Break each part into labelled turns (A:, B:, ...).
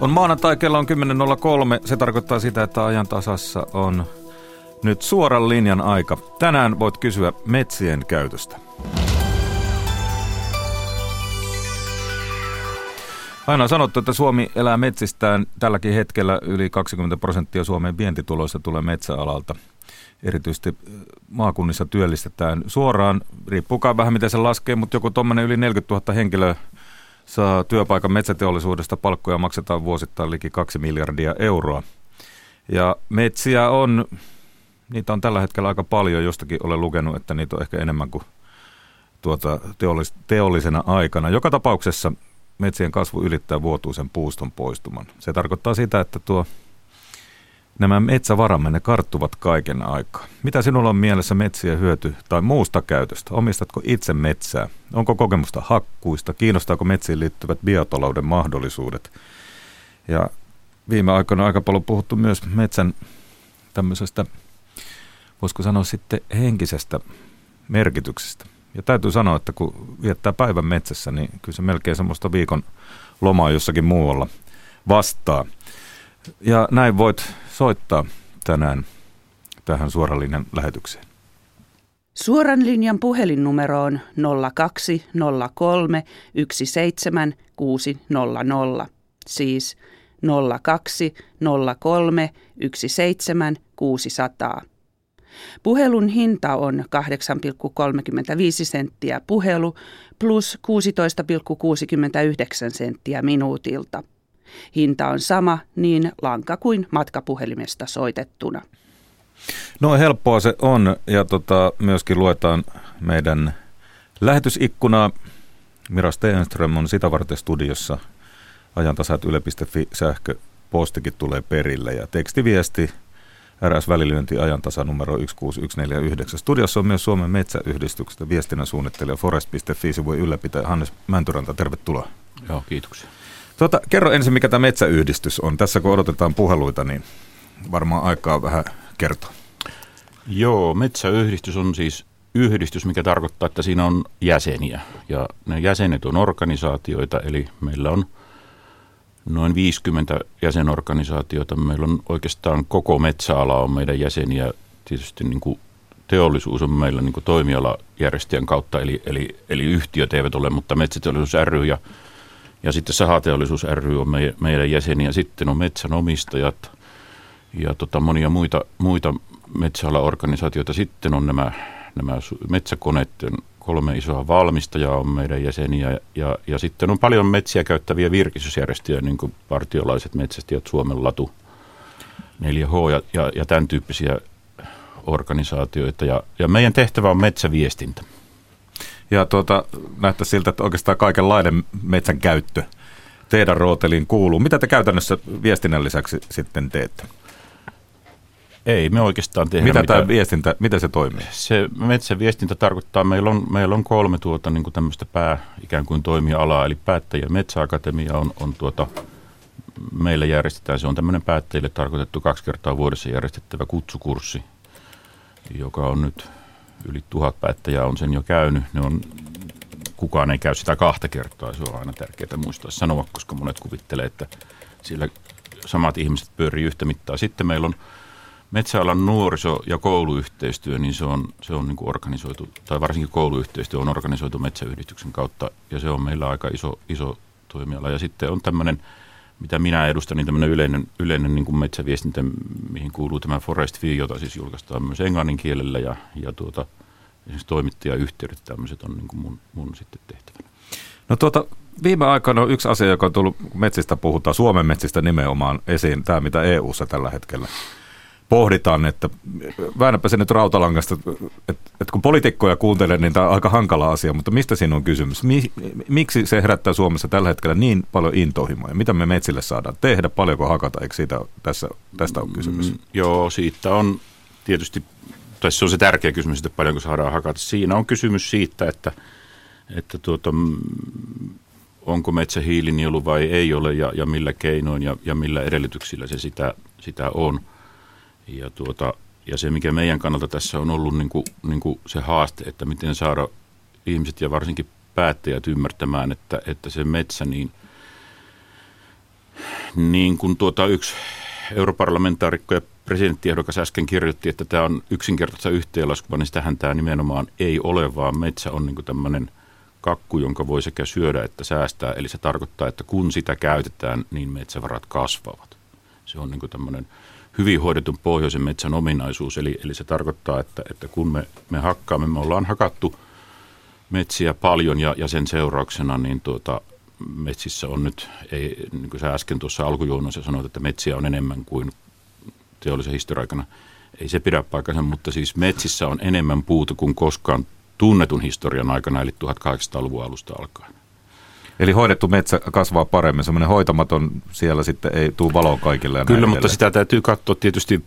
A: On maanantai, kello on 10.03. Se tarkoittaa sitä, että ajan tasassa on nyt suoran linjan aika. Tänään voit kysyä metsien käytöstä. Aina on sanottu, että Suomi elää metsistään. Tälläkin hetkellä yli 20 prosenttia Suomen vientituloista tulee metsäalalta. Erityisesti maakunnissa työllistetään suoraan, riippuukaan vähän miten se laskee, mutta joku tuommoinen yli 40 000 henkilöä saa työpaikan metsäteollisuudesta. Palkkoja maksetaan vuosittain liki 2 miljardia euroa. Ja metsiä on, niitä on tällä hetkellä aika paljon. Jostakin olen lukenut, että niitä on ehkä enemmän kuin tuota teollis- teollisena aikana. Joka tapauksessa metsien kasvu ylittää vuotuisen puuston poistuman. Se tarkoittaa sitä, että tuo nämä metsävaramme, ne karttuvat kaiken aikaa. Mitä sinulla on mielessä metsien hyöty tai muusta käytöstä? Omistatko itse metsää? Onko kokemusta hakkuista? Kiinnostaako metsiin liittyvät biotalouden mahdollisuudet? Ja viime aikoina aika paljon puhuttu myös metsän tämmöisestä, voisiko sanoa sitten henkisestä merkityksestä. Ja täytyy sanoa, että kun viettää päivän metsässä, niin kyllä se melkein semmoista viikon lomaa jossakin muualla vastaa. Ja näin voit soittaa tänään tähän suoran linjan lähetykseen.
B: Suoran linjan puhelinnumero on 0203 17600, siis 0203 17600. Puhelun hinta on 8,35 senttiä puhelu plus 16,69 senttiä minuutilta. Hinta on sama niin lanka kuin matkapuhelimesta soitettuna.
A: No helppoa se on ja tota, myöskin luetaan meidän lähetysikkunaa. Mira Steenström on sitä varten studiossa. Ajantasat yle.fi sähköpostikin tulee perille ja tekstiviesti RS välilyönti ajantasa numero 16149. Studiossa on myös Suomen metsäyhdistyksestä viestinnän suunnittelija forest.fi sivujen ylläpitäjä Hannes Mäntyranta. Tervetuloa.
C: Joo, kiitoksia.
A: Tuota, kerro ensin, mikä tämä metsäyhdistys on. Tässä kun odotetaan puheluita, niin varmaan aikaa vähän kertoa.
C: Joo, metsäyhdistys on siis yhdistys, mikä tarkoittaa, että siinä on jäseniä. Ja ne jäsenet on organisaatioita, eli meillä on noin 50 jäsenorganisaatiota. Meillä on oikeastaan koko metsäala on meidän jäseniä. Tietysti niin kuin teollisuus on meillä niin kuin toimialajärjestäjän kautta, eli, eli, eli yhtiöt eivät ole, mutta metsäteollisuus ry ja ja sitten Sahateollisuus ry on meidän, meidän jäseniä. Sitten on metsänomistajat ja tota monia muita, muita metsäalaorganisaatioita. Sitten on nämä, nämä metsäkoneiden kolme isoa valmistajaa on meidän jäseniä. Ja, ja sitten on paljon metsiä käyttäviä virkistysjärjestöjä, niin kuin partiolaiset metsästäjät, Suomen Latu, 4H ja, ja, ja tämän tyyppisiä organisaatioita. Ja, ja meidän tehtävä on metsäviestintä.
A: Ja tuota, näyttää siltä, että oikeastaan kaikenlainen metsän käyttö teidän rooteliin kuuluu. Mitä te käytännössä viestinnän lisäksi sitten teette?
C: Ei me oikeastaan tehdä
A: mitä. Tämä viestintä, miten se toimii?
C: Se metsäviestintä tarkoittaa, meillä on, meillä on kolme tuota, niin kuin tämmöistä pää ikään kuin toimialaa, eli päättäjä metsäakatemia on, on tuota, meillä järjestetään, se on tämmöinen päättäjille tarkoitettu kaksi kertaa vuodessa järjestettävä kutsukurssi, joka on nyt yli tuhat päättäjää on sen jo käynyt. Ne on, kukaan ei käy sitä kahta kertaa, se on aina tärkeää muistaa sanoa, koska monet kuvittelee, että siellä samat ihmiset pyörii yhtä mittaa. Sitten meillä on metsäalan nuoriso- ja kouluyhteistyö, niin se on, se on niin kuin organisoitu, tai varsinkin kouluyhteistyö on organisoitu metsäyhdistyksen kautta, ja se on meillä aika iso, iso toimiala. Ja sitten on tämmöinen, mitä minä edustan, niin tämmöinen yleinen, yleinen niin kuin metsäviestintä, mihin kuuluu tämä Forest Fee, jota siis julkaistaan myös englannin kielellä, ja, ja tuota, esimerkiksi toimittajayhteydet tämmöiset on niin kuin mun, mun sitten tehtävänä.
A: No tuota, viime aikoina on yksi asia, joka on tullut metsistä puhutaan, Suomen metsistä nimenomaan esiin, tämä mitä EU-ssa tällä hetkellä pohditaan, että väännäpä se nyt rautalangasta, että, että kun poliitikkoja kuuntelee, niin tämä on aika hankala asia, mutta mistä siinä on kysymys? Miksi se herättää Suomessa tällä hetkellä niin paljon intohimoja? Mitä me metsille saadaan tehdä? Paljonko hakata? Eikö siitä tässä, tästä on kysymys? Mm,
C: joo, siitä on tietysti, tai se on se tärkeä kysymys, että paljonko saadaan hakata. Siinä on kysymys siitä, että, että tuota, onko metsä hiilinielu vai ei ole ja, ja millä keinoin ja, ja millä edellytyksillä se sitä, sitä on – ja, tuota, ja se, mikä meidän kannalta tässä on ollut niin kuin, niin kuin se haaste, että miten saada ihmiset ja varsinkin päättäjät ymmärtämään, että, että se metsä, niin, Niin kuin tuota yksi europarlamentaarikko ja presidenttiehdokas äsken kirjoitti, että tämä on yksinkertaista yhteenlaskua, niin sitähän tämä nimenomaan ei ole, vaan metsä on niin tämmöinen kakku, jonka voi sekä syödä että säästää. Eli se tarkoittaa, että kun sitä käytetään, niin metsävarat kasvavat. Se on niin tämmöinen hyvin hoidetun pohjoisen metsän ominaisuus. Eli, eli se tarkoittaa, että, että kun me, me hakkaamme, me ollaan hakattu metsiä paljon ja, ja sen seurauksena niin tuota, metsissä on nyt, ei, niin kuin sä äsken tuossa alkujuonnossa sanoit, että metsiä on enemmän kuin teollisen historia-aikana. Ei se pidä paikkansa, mutta siis metsissä on enemmän puuta kuin koskaan tunnetun historian aikana, eli 1800-luvun alusta alkaen.
A: Eli hoidettu metsä kasvaa paremmin, semmoinen hoitamaton siellä sitten ei tule valoa kaikille.
C: Kyllä, mutta edelleen. sitä täytyy katsoa tietysti mm,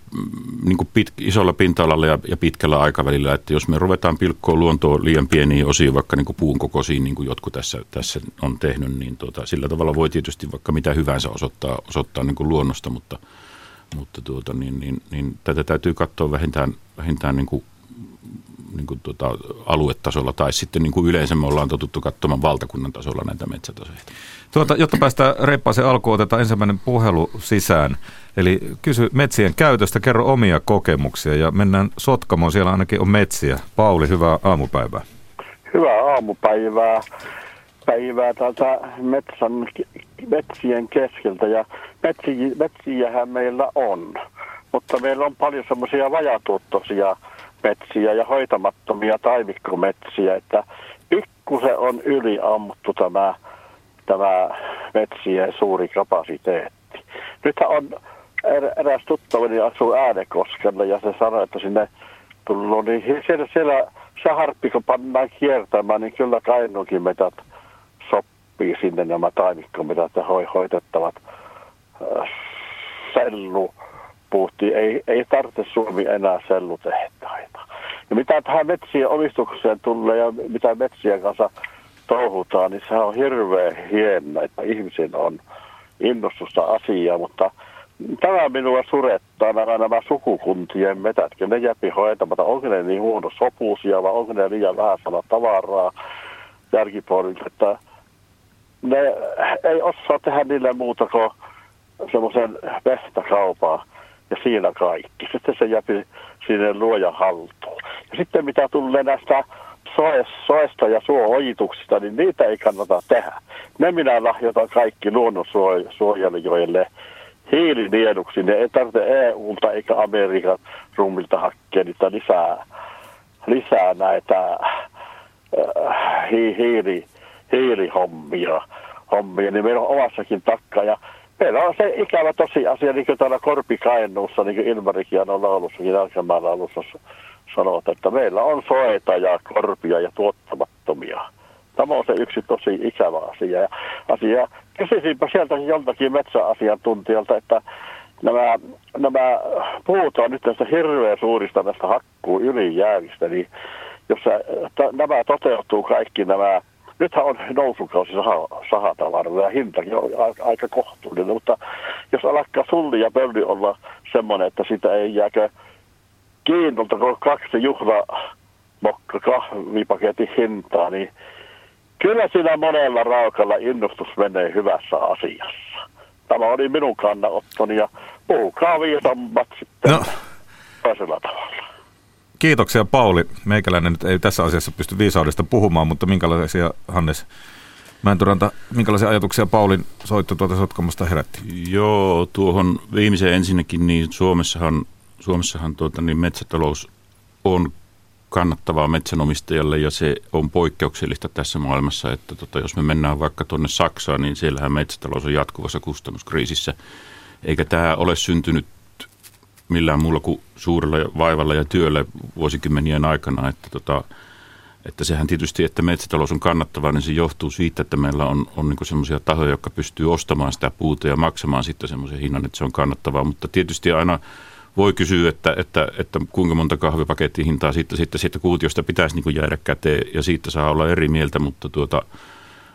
C: niin kuin pit, isolla pinta-alalla ja, ja pitkällä aikavälillä, että jos me ruvetaan pilkkoa luontoa liian pieniin osiin, vaikka niin kuin puun kokoisiin, niin kuin jotkut tässä, tässä on tehnyt, niin tuota, sillä tavalla voi tietysti vaikka mitä hyvänsä osoittaa, osoittaa niin kuin luonnosta, mutta, mutta tuota, niin, niin, niin, tätä täytyy katsoa vähintään, vähintään niin kuin niin kuin tuota, aluetasolla tai sitten niin kuin yleensä me ollaan totuttu katsomaan valtakunnan tasolla näitä metsätasoja.
A: Tuota, jotta päästään reippaaseen alkuun, otetaan ensimmäinen puhelu sisään. Eli kysy metsien käytöstä, kerro omia kokemuksia ja mennään Sotkamoon, siellä ainakin on metsiä. Pauli, hyvää aamupäivää.
D: Hyvää aamupäivää päivää täältä metsän, metsien keskeltä ja metsi, metsiähän meillä on, mutta meillä on paljon semmoisia vajatuottoisia metsiä ja hoitamattomia taimikkometsiä, että pikkusen on yliammuttu tämä, tämä metsien suuri kapasiteetti. Nythän on er, eräs tuttavani asuu Äänekoskella ja se sanoi, että sinne tullut, niin siellä, siellä se harppi, kun pannaan kiertämään, niin kyllä Kainuukin metät sopii sinne nämä taimikkometät ja hoitettavat äh, sellu puhuttiin, ei, ei tarvitse Suomi enää sellutehtaita. Ja mitä tähän metsien omistukseen tulee ja mitä metsien kanssa touhutaan, niin se on hirveän hienoa, että ihmisen on innostusta asiaa, mutta tämä minua surettaa nämä, nämä sukukuntien metät, ne jäpi hoitamatta, onko ne niin huono sopuusia vai onko ne liian vähän sana tavaraa järkipuolilta, että ne ei osaa tehdä niille muuta kuin semmoisen vehtakaupaa ja siinä kaikki. Sitten se jäpi sinne luojan haltuun. Sitten mitä tulee näistä soesta ja suo-ojituksista, niin niitä ei kannata tehdä. Ne minä lahjoitan kaikki luonnonsuojelijoille hiilinieluksi. Ne ei tarvitse EUlta eikä Amerikan rummilta hakkea niitä lisää, lisää näitä äh, hi, hiili, hiilihommia. Hommia, niin meillä on omassakin takka. Ja meillä on se ikävä tosiasia, niin kuin täällä Korpikainnuussa, niin kuin Ilmarikin on laulussakin Jälkemäellä alussa sanoo, että meillä on soeta ja korpia ja tuottamattomia. Tämä on se yksi tosi ikävä asia. Ja asia kysyisinpä sieltä joltakin metsäasiantuntijalta, että nämä, nämä puhutaan nyt tästä hirveän suurista näistä hakkuu ylijäävistä, niin jos nämä toteutuu kaikki nämä nythän on nousukausi saha, sahatavaralla ja hintakin on aika kohtuullinen, mutta jos alkaa sulli ja pölli olla semmoinen, että sitä ei jääkö kiinnolta kaksi juhla mokka kahvipaketin hintaa, niin kyllä siinä monella raukalla innostus menee hyvässä asiassa. Tämä oli minun kannanottoni ja puhukaa viisammat sitten no. toisella tavalla.
A: Kiitoksia Pauli. Meikäläinen nyt ei tässä asiassa pysty viisaudesta puhumaan, mutta minkälaisia, Hannes Mäntyranta, minkälaisia ajatuksia Paulin soitto tuolta Sotkamosta herätti?
C: Joo, tuohon viimeiseen ensinnäkin, niin Suomessahan, Suomessahan tuota, niin metsätalous on kannattavaa metsänomistajalle ja se on poikkeuksellista tässä maailmassa, että tota, jos me mennään vaikka tuonne Saksaan, niin siellähän metsätalous on jatkuvassa kustannuskriisissä. Eikä tämä ole syntynyt millään muulla kuin suurella vaivalla ja työllä vuosikymmenien aikana. Että, tota, että sehän tietysti, että metsätalous on kannattavaa, niin se johtuu siitä, että meillä on, on niin semmoisia tahoja, jotka pystyy ostamaan sitä puuta ja maksamaan sitten semmoisen hinnan, että se on kannattavaa. Mutta tietysti aina voi kysyä, että, että, että kuinka monta kahvipakettia hintaa siitä, sitten siitä kuutiosta pitäisi niin jäädä käteen ja siitä saa olla eri mieltä, mutta tuota,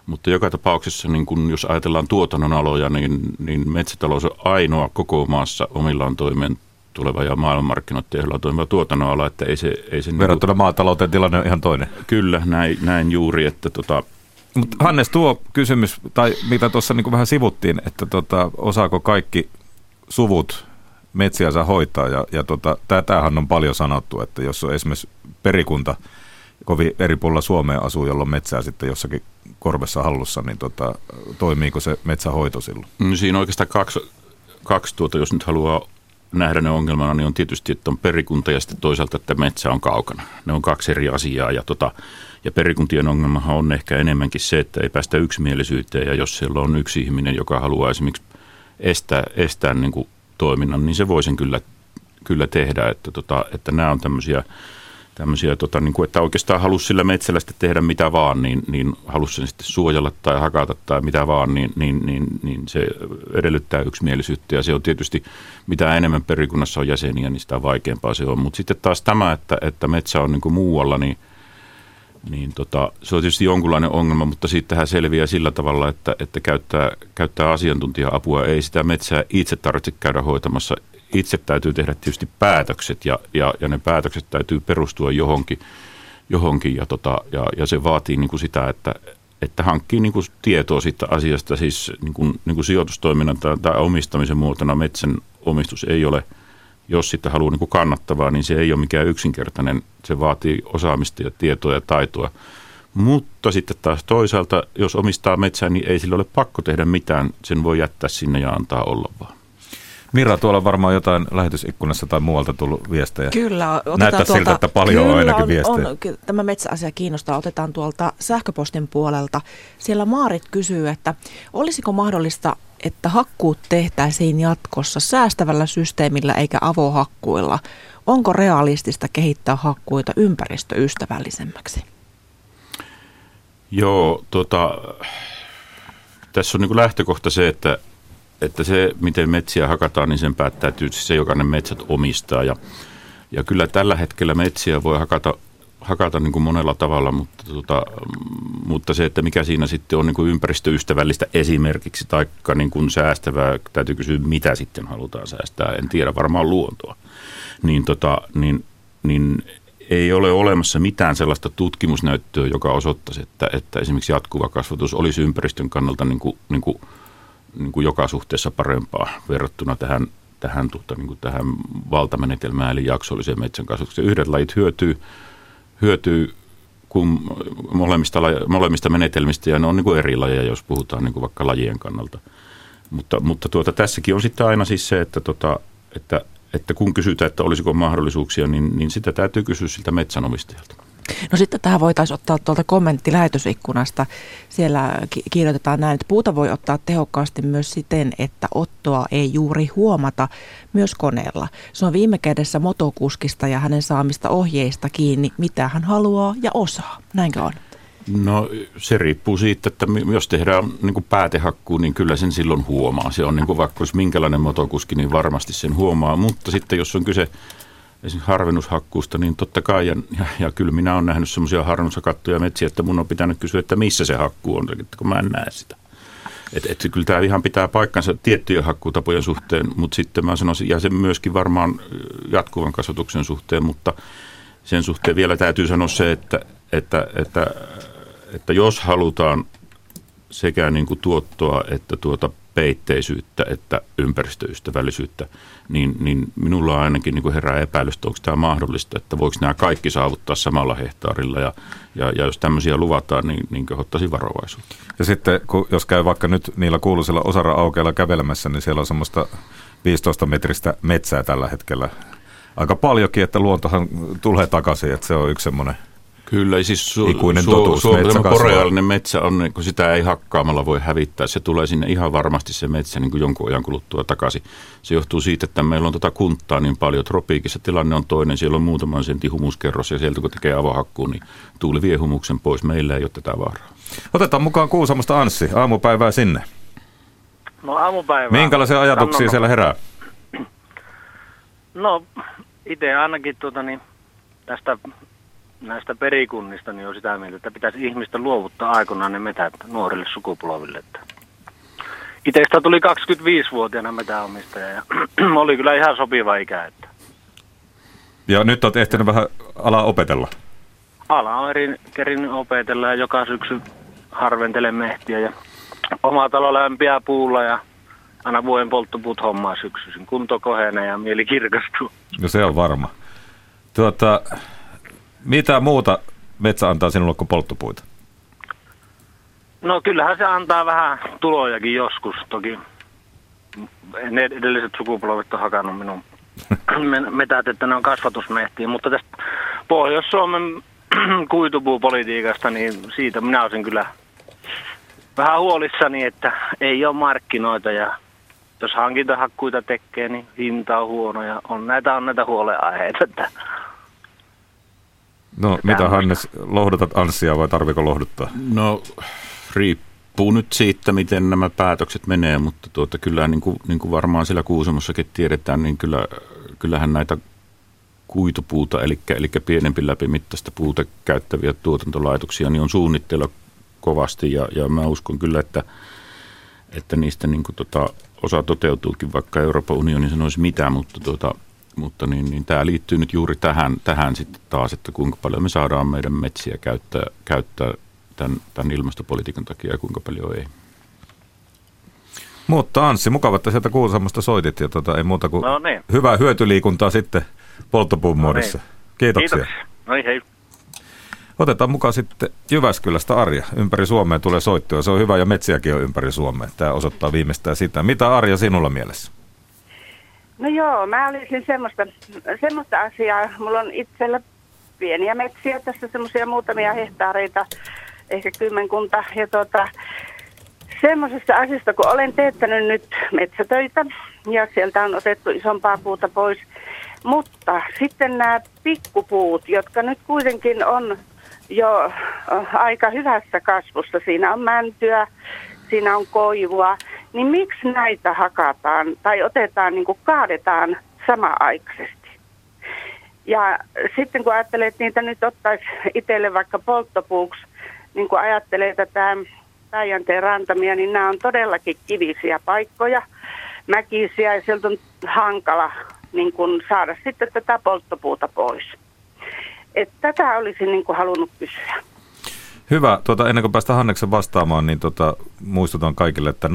C: mutta joka tapauksessa, niin kun jos ajatellaan tuotannon aloja, niin, niin metsätalous on ainoa koko maassa omillaan toimeen tuleva ja maailmanmarkkinoiden toimiva tuotannon ala, että ei se... Ei se
A: Verrattuna niin kuin, maatalouteen tilanne on ihan toinen.
C: Kyllä, näin, näin juuri, että tota,
A: Mutta Hannes, tuo kysymys, tai mitä tuossa niin vähän sivuttiin, että tota, osaako kaikki suvut metsiänsä hoitaa, ja, ja tota, tätähän on paljon sanottu, että jos on esimerkiksi perikunta, kovin eri puolilla Suomea asuu, jolla on metsää sitten jossakin korvessa hallussa, niin tota, toimiiko se metsähoito silloin?
C: No siinä on oikeastaan kaksi, kaksi tuota, jos nyt haluaa nähdä ne ongelmana, niin on tietysti, että on perikunta ja sitten toisaalta, että metsä on kaukana. Ne on kaksi eri asiaa ja, tota, ja perikuntien ongelmahan on ehkä enemmänkin se, että ei päästä yksimielisyyteen ja jos siellä on yksi ihminen, joka haluaa esimerkiksi estää, estää niin kuin toiminnan, niin se voi sen kyllä, kyllä tehdä, että, tota, että nämä on tämmöisiä tämmöisiä, tota, niin kuin, että oikeastaan halusi sillä metsällä sitten tehdä mitä vaan, niin, niin halusi sen sitten suojella tai hakata tai mitä vaan, niin, niin, niin, niin se edellyttää yksimielisyyttä ja se on tietysti, mitä enemmän perikunnassa on jäseniä, niin sitä vaikeampaa se on. Mutta sitten taas tämä, että, että metsä on niin kuin muualla, niin, niin tota, se on tietysti jonkunlainen ongelma, mutta siitähän selviää sillä tavalla, että, että käyttää, käyttää asiantuntija-apua. Ei sitä metsää itse tarvitse käydä hoitamassa itse täytyy tehdä tietysti päätökset ja, ja, ja ne päätökset täytyy perustua johonkin, johonkin ja, tota, ja, ja se vaatii niin kuin sitä, että, että hankkii niin kuin tietoa siitä asiasta, siis niin kuin, niin kuin sijoitustoiminnan tai, tai omistamisen muotona metsän omistus ei ole, jos sitä haluaa niin kuin kannattavaa, niin se ei ole mikään yksinkertainen, se vaatii osaamista ja tietoa ja taitoa. Mutta sitten taas toisaalta, jos omistaa metsää, niin ei sillä ole pakko tehdä mitään, sen voi jättää sinne ja antaa olla vaan.
A: Mira, tuolla on varmaan jotain lähetysikkunassa tai muualta tullut viestejä.
E: Kyllä.
A: Näyttää tuolta, siltä, että paljon on ainakin on, viestejä. On,
E: tämä metsäasia kiinnostaa. Otetaan tuolta sähköpostin puolelta. Siellä Maarit kysyy, että olisiko mahdollista, että hakkuut tehtäisiin jatkossa säästävällä systeemillä eikä avohakkuilla? Onko realistista kehittää hakkuita ympäristöystävällisemmäksi?
C: Joo, tota, tässä on niin lähtökohta se, että että se, miten metsiä hakataan, niin sen päättää tietysti se, joka ne metsät omistaa. Ja, ja kyllä tällä hetkellä metsiä voi hakata, hakata niin kuin monella tavalla, mutta, tota, mutta se, että mikä siinä sitten on niin kuin ympäristöystävällistä esimerkiksi, taikka niin kuin säästävää, täytyy kysyä, mitä sitten halutaan säästää. En tiedä, varmaan luontoa. Niin, tota, niin, niin ei ole olemassa mitään sellaista tutkimusnäyttöä, joka osoittaisi, että, että esimerkiksi jatkuva kasvatus olisi ympäristön kannalta niin kuin, niin kuin niin kuin joka suhteessa parempaa verrattuna tähän, tähän, tuota, niin kuin tähän valtamenetelmään eli jaksolliseen metsän kasvatukseen. Yhdet lajit hyötyy, hyötyy kun molemmista, molemmista menetelmistä ja ne on niin kuin eri lajeja, jos puhutaan niin kuin vaikka lajien kannalta. Mutta, mutta tuota, tässäkin on sitten aina siis se, että, tota, että, että kun kysytään, että olisiko mahdollisuuksia, niin, niin sitä täytyy kysyä siltä metsänomistajalta.
E: No sitten tähän voitaisiin ottaa tuolta kommentti lähetysikkunasta. Siellä kirjoitetaan näin, että puuta voi ottaa tehokkaasti myös siten, että ottoa ei juuri huomata myös koneella. Se on viime kädessä motokuskista ja hänen saamista ohjeista kiinni, mitä hän haluaa ja osaa. Näinkö on?
C: No se riippuu siitä, että jos tehdään niin kuin päätehakkuu, niin kyllä sen silloin huomaa. Se on niin kuin vaikka olisi minkälainen motokuski, niin varmasti sen huomaa. Mutta sitten jos on kyse esimerkiksi harvennushakkuusta, niin totta kai, ja, ja, ja kyllä minä olen nähnyt semmoisia harvennushakattuja metsiä, että mun on pitänyt kysyä, että missä se hakkuu on, että kun mä en näe sitä. Että et, kyllä tämä ihan pitää paikkansa tiettyjen hakkuutapojen suhteen, mutta sitten mä sanoisin, ja se myöskin varmaan jatkuvan kasvatuksen suhteen, mutta sen suhteen vielä täytyy sanoa se, että, että, että, että jos halutaan sekä niin kuin tuottoa että tuota peitteisyyttä että ympäristöystävällisyyttä, niin, niin minulla ainakin niin herää epäilys, että onko tämä mahdollista, että voiko nämä kaikki saavuttaa samalla hehtaarilla ja, ja, ja jos tämmöisiä luvataan, niin, niin kehottaisin varovaisuutta.
A: Ja sitten kun, jos käy vaikka nyt niillä kuuluisilla osara-aukeilla kävelemässä, niin siellä on semmoista 15 metristä metsää tällä hetkellä. Aika paljonkin, että luontohan tulee takaisin, että se on yksi semmoinen –
C: Kyllä, siis su- ikuinen su- totuus. Su- metsä boreaalinen metsä on, niin kun sitä ei hakkaamalla voi hävittää. Se tulee sinne ihan varmasti se metsä niin kuin jonkun ajan kuluttua takaisin. Se johtuu siitä, että meillä on tuota kunttaa niin paljon. Tropiikissa tilanne on toinen. Siellä on muutaman sentin humuskerros ja sieltä kun tekee avohakkuun, niin tuuli vie humuksen pois. Meillä ei ole tätä vaaraa.
A: Otetaan mukaan Kuusamosta Anssi. Aamupäivää sinne.
F: No aamupäivää.
A: Minkälaisia ajatuksia Sanonko. siellä herää?
F: No itse ainakin tuota, niin, tästä näistä perikunnista niin on sitä mieltä, että pitäisi ihmistä luovuttaa aikoinaan ne metät nuorille sukupolville. Että Itsestä tuli 25-vuotiaana metäomistaja ja oli kyllä ihan sopiva ikä. Että.
A: Ja nyt olet ehtinyt vähän alaa opetella?
F: Ala on eri kerin opetella ja joka syksy harventelen mehtiä ja oma talo lämpiää puulla ja aina vuoden polttopuut hommaa syksyisin. Kunto kohenee ja mieli kirkastuu.
A: No se on varma. Tuota, mitä muuta metsä antaa sinulle kuin polttopuita?
F: No kyllähän se antaa vähän tulojakin joskus toki. Ne edelliset sukupolvet on hakannut minun metät, että ne on kasvatusmehtiä, mutta tästä Pohjois-Suomen kuitupuupolitiikasta, niin siitä minä olisin kyllä vähän huolissani, että ei ole markkinoita ja jos hankintahakkuita tekee, niin hinta on huono ja on näitä, on näitä huoleaiheita. Että
A: no mitä Hannes, lohdutat Anssia vai tarviko lohduttaa?
C: No riippuu nyt siitä, miten nämä päätökset menee, mutta tuota, kyllä niin kuin, niin kuin varmaan siellä Kuusamossakin tiedetään, niin kyllä, kyllähän näitä kuitupuuta, eli, eli pienempi läpimittaista puuta käyttäviä tuotantolaitoksia, niin on suunnitteilla kovasti ja, ja mä uskon kyllä, että, että niistä niin kuin tota, osa toteutuukin, vaikka Euroopan unioni sanoisi mitä, mutta, tuota, mutta niin, niin tämä liittyy nyt juuri tähän, tähän sitten taas, että kuinka paljon me saadaan meidän metsiä käyttää, käyttää tämän, tämän ilmastopolitiikan takia ja kuinka paljon ei.
A: Mutta Anssi, mukava, että sieltä Kuusamosta soitit ja tota, ei muuta kuin no niin. hyvää hyötyliikuntaa sitten polttopuun no muodossa. Niin. Kiitoksia. Kiitoksia.
F: No niin, hei.
A: Otetaan mukaan sitten Jyväskylästä Arja. Ympäri Suomea tulee soittoja. Se on hyvä ja metsiäkin on ympäri Suomea. Tämä osoittaa viimeistään sitä. Mitä Arja sinulla mielessä?
G: No joo, mä olisin semmoista, semmoista asiaa. Mulla on itsellä pieniä metsiä, tässä semmoisia muutamia hehtaareita, ehkä kymmenkunta. Ja tuota, semmoisesta asiasta, kun olen teettänyt nyt metsätöitä ja sieltä on otettu isompaa puuta pois. Mutta sitten nämä pikkupuut, jotka nyt kuitenkin on jo aika hyvässä kasvussa. Siinä on mäntyä, siinä on koivua. Niin miksi näitä hakataan tai otetaan, niin kuin kaadetaan sama-aikaisesti? Ja sitten kun ajattelee, että niitä nyt ottaisi itselle vaikka polttopuuksi, niin kun ajattelee tätä Päijänteen rantamia, niin nämä on todellakin kivisiä paikkoja, mäkisiä ja sieltä on hankala niin kun saada sitten tätä polttopuuta pois. Että tätä olisin niin kuin halunnut kysyä.
A: Hyvä. Tuota, ennen kuin päästään Hanneksen vastaamaan, niin tota, muistutan kaikille, että 020317600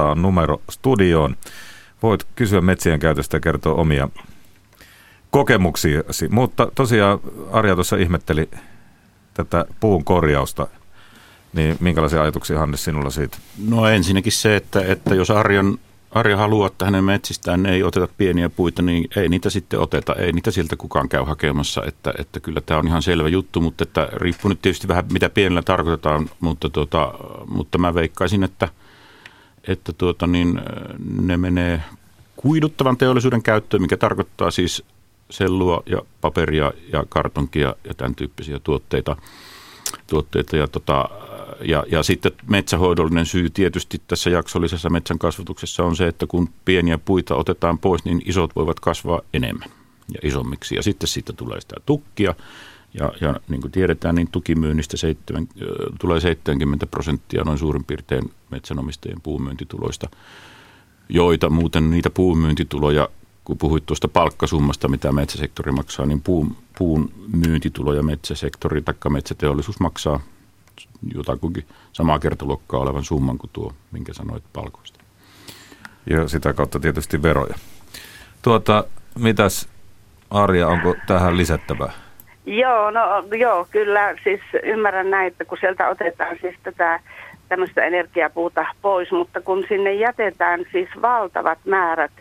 A: on numero studioon. Voit kysyä metsien käytöstä ja kertoa omia kokemuksiasi. Mutta tosiaan Arja tuossa ihmetteli tätä puun korjausta. Niin minkälaisia ajatuksia Hannes sinulla siitä?
C: No ensinnäkin se, että, että jos Arjan Arja haluaa, että hänen metsistään ei oteta pieniä puita, niin ei niitä sitten oteta. Ei niitä siltä kukaan käy hakemassa. Että, että kyllä tämä on ihan selvä juttu, mutta että riippuu nyt tietysti vähän mitä pienellä tarkoitetaan, mutta, tuota, mutta mä veikkaisin, että, että tuota, niin, ne menee kuiduttavan teollisuuden käyttöön, mikä tarkoittaa siis sellua ja paperia ja kartonkia ja tämän tyyppisiä tuotteita. tuotteita ja tota, ja, ja sitten metsähoidollinen syy tietysti tässä jaksollisessa metsän kasvatuksessa on se, että kun pieniä puita otetaan pois, niin isot voivat kasvaa enemmän ja isommiksi. Ja sitten siitä tulee sitä tukkia. Ja, ja niin kuin tiedetään, niin tukimyynnistä 7, tulee 70 prosenttia noin suurin piirtein metsänomistajien puumyyntituloista, joita muuten niitä puumyyntituloja, kun puhuit tuosta palkkasummasta, mitä metsäsektori maksaa, niin puun, puun myyntituloja metsäsektori tai metsäteollisuus maksaa jotakuinkin samaa kertaluokkaa olevan summan kuin tuo, minkä sanoit palkoista.
A: Ja sitä kautta tietysti veroja. Tuota, mitäs Arja, onko tähän lisättävää?
G: Joo, no joo, kyllä siis ymmärrän näin, että kun sieltä otetaan siis tätä tämmöistä energiapuuta pois, mutta kun sinne jätetään siis valtavat määrät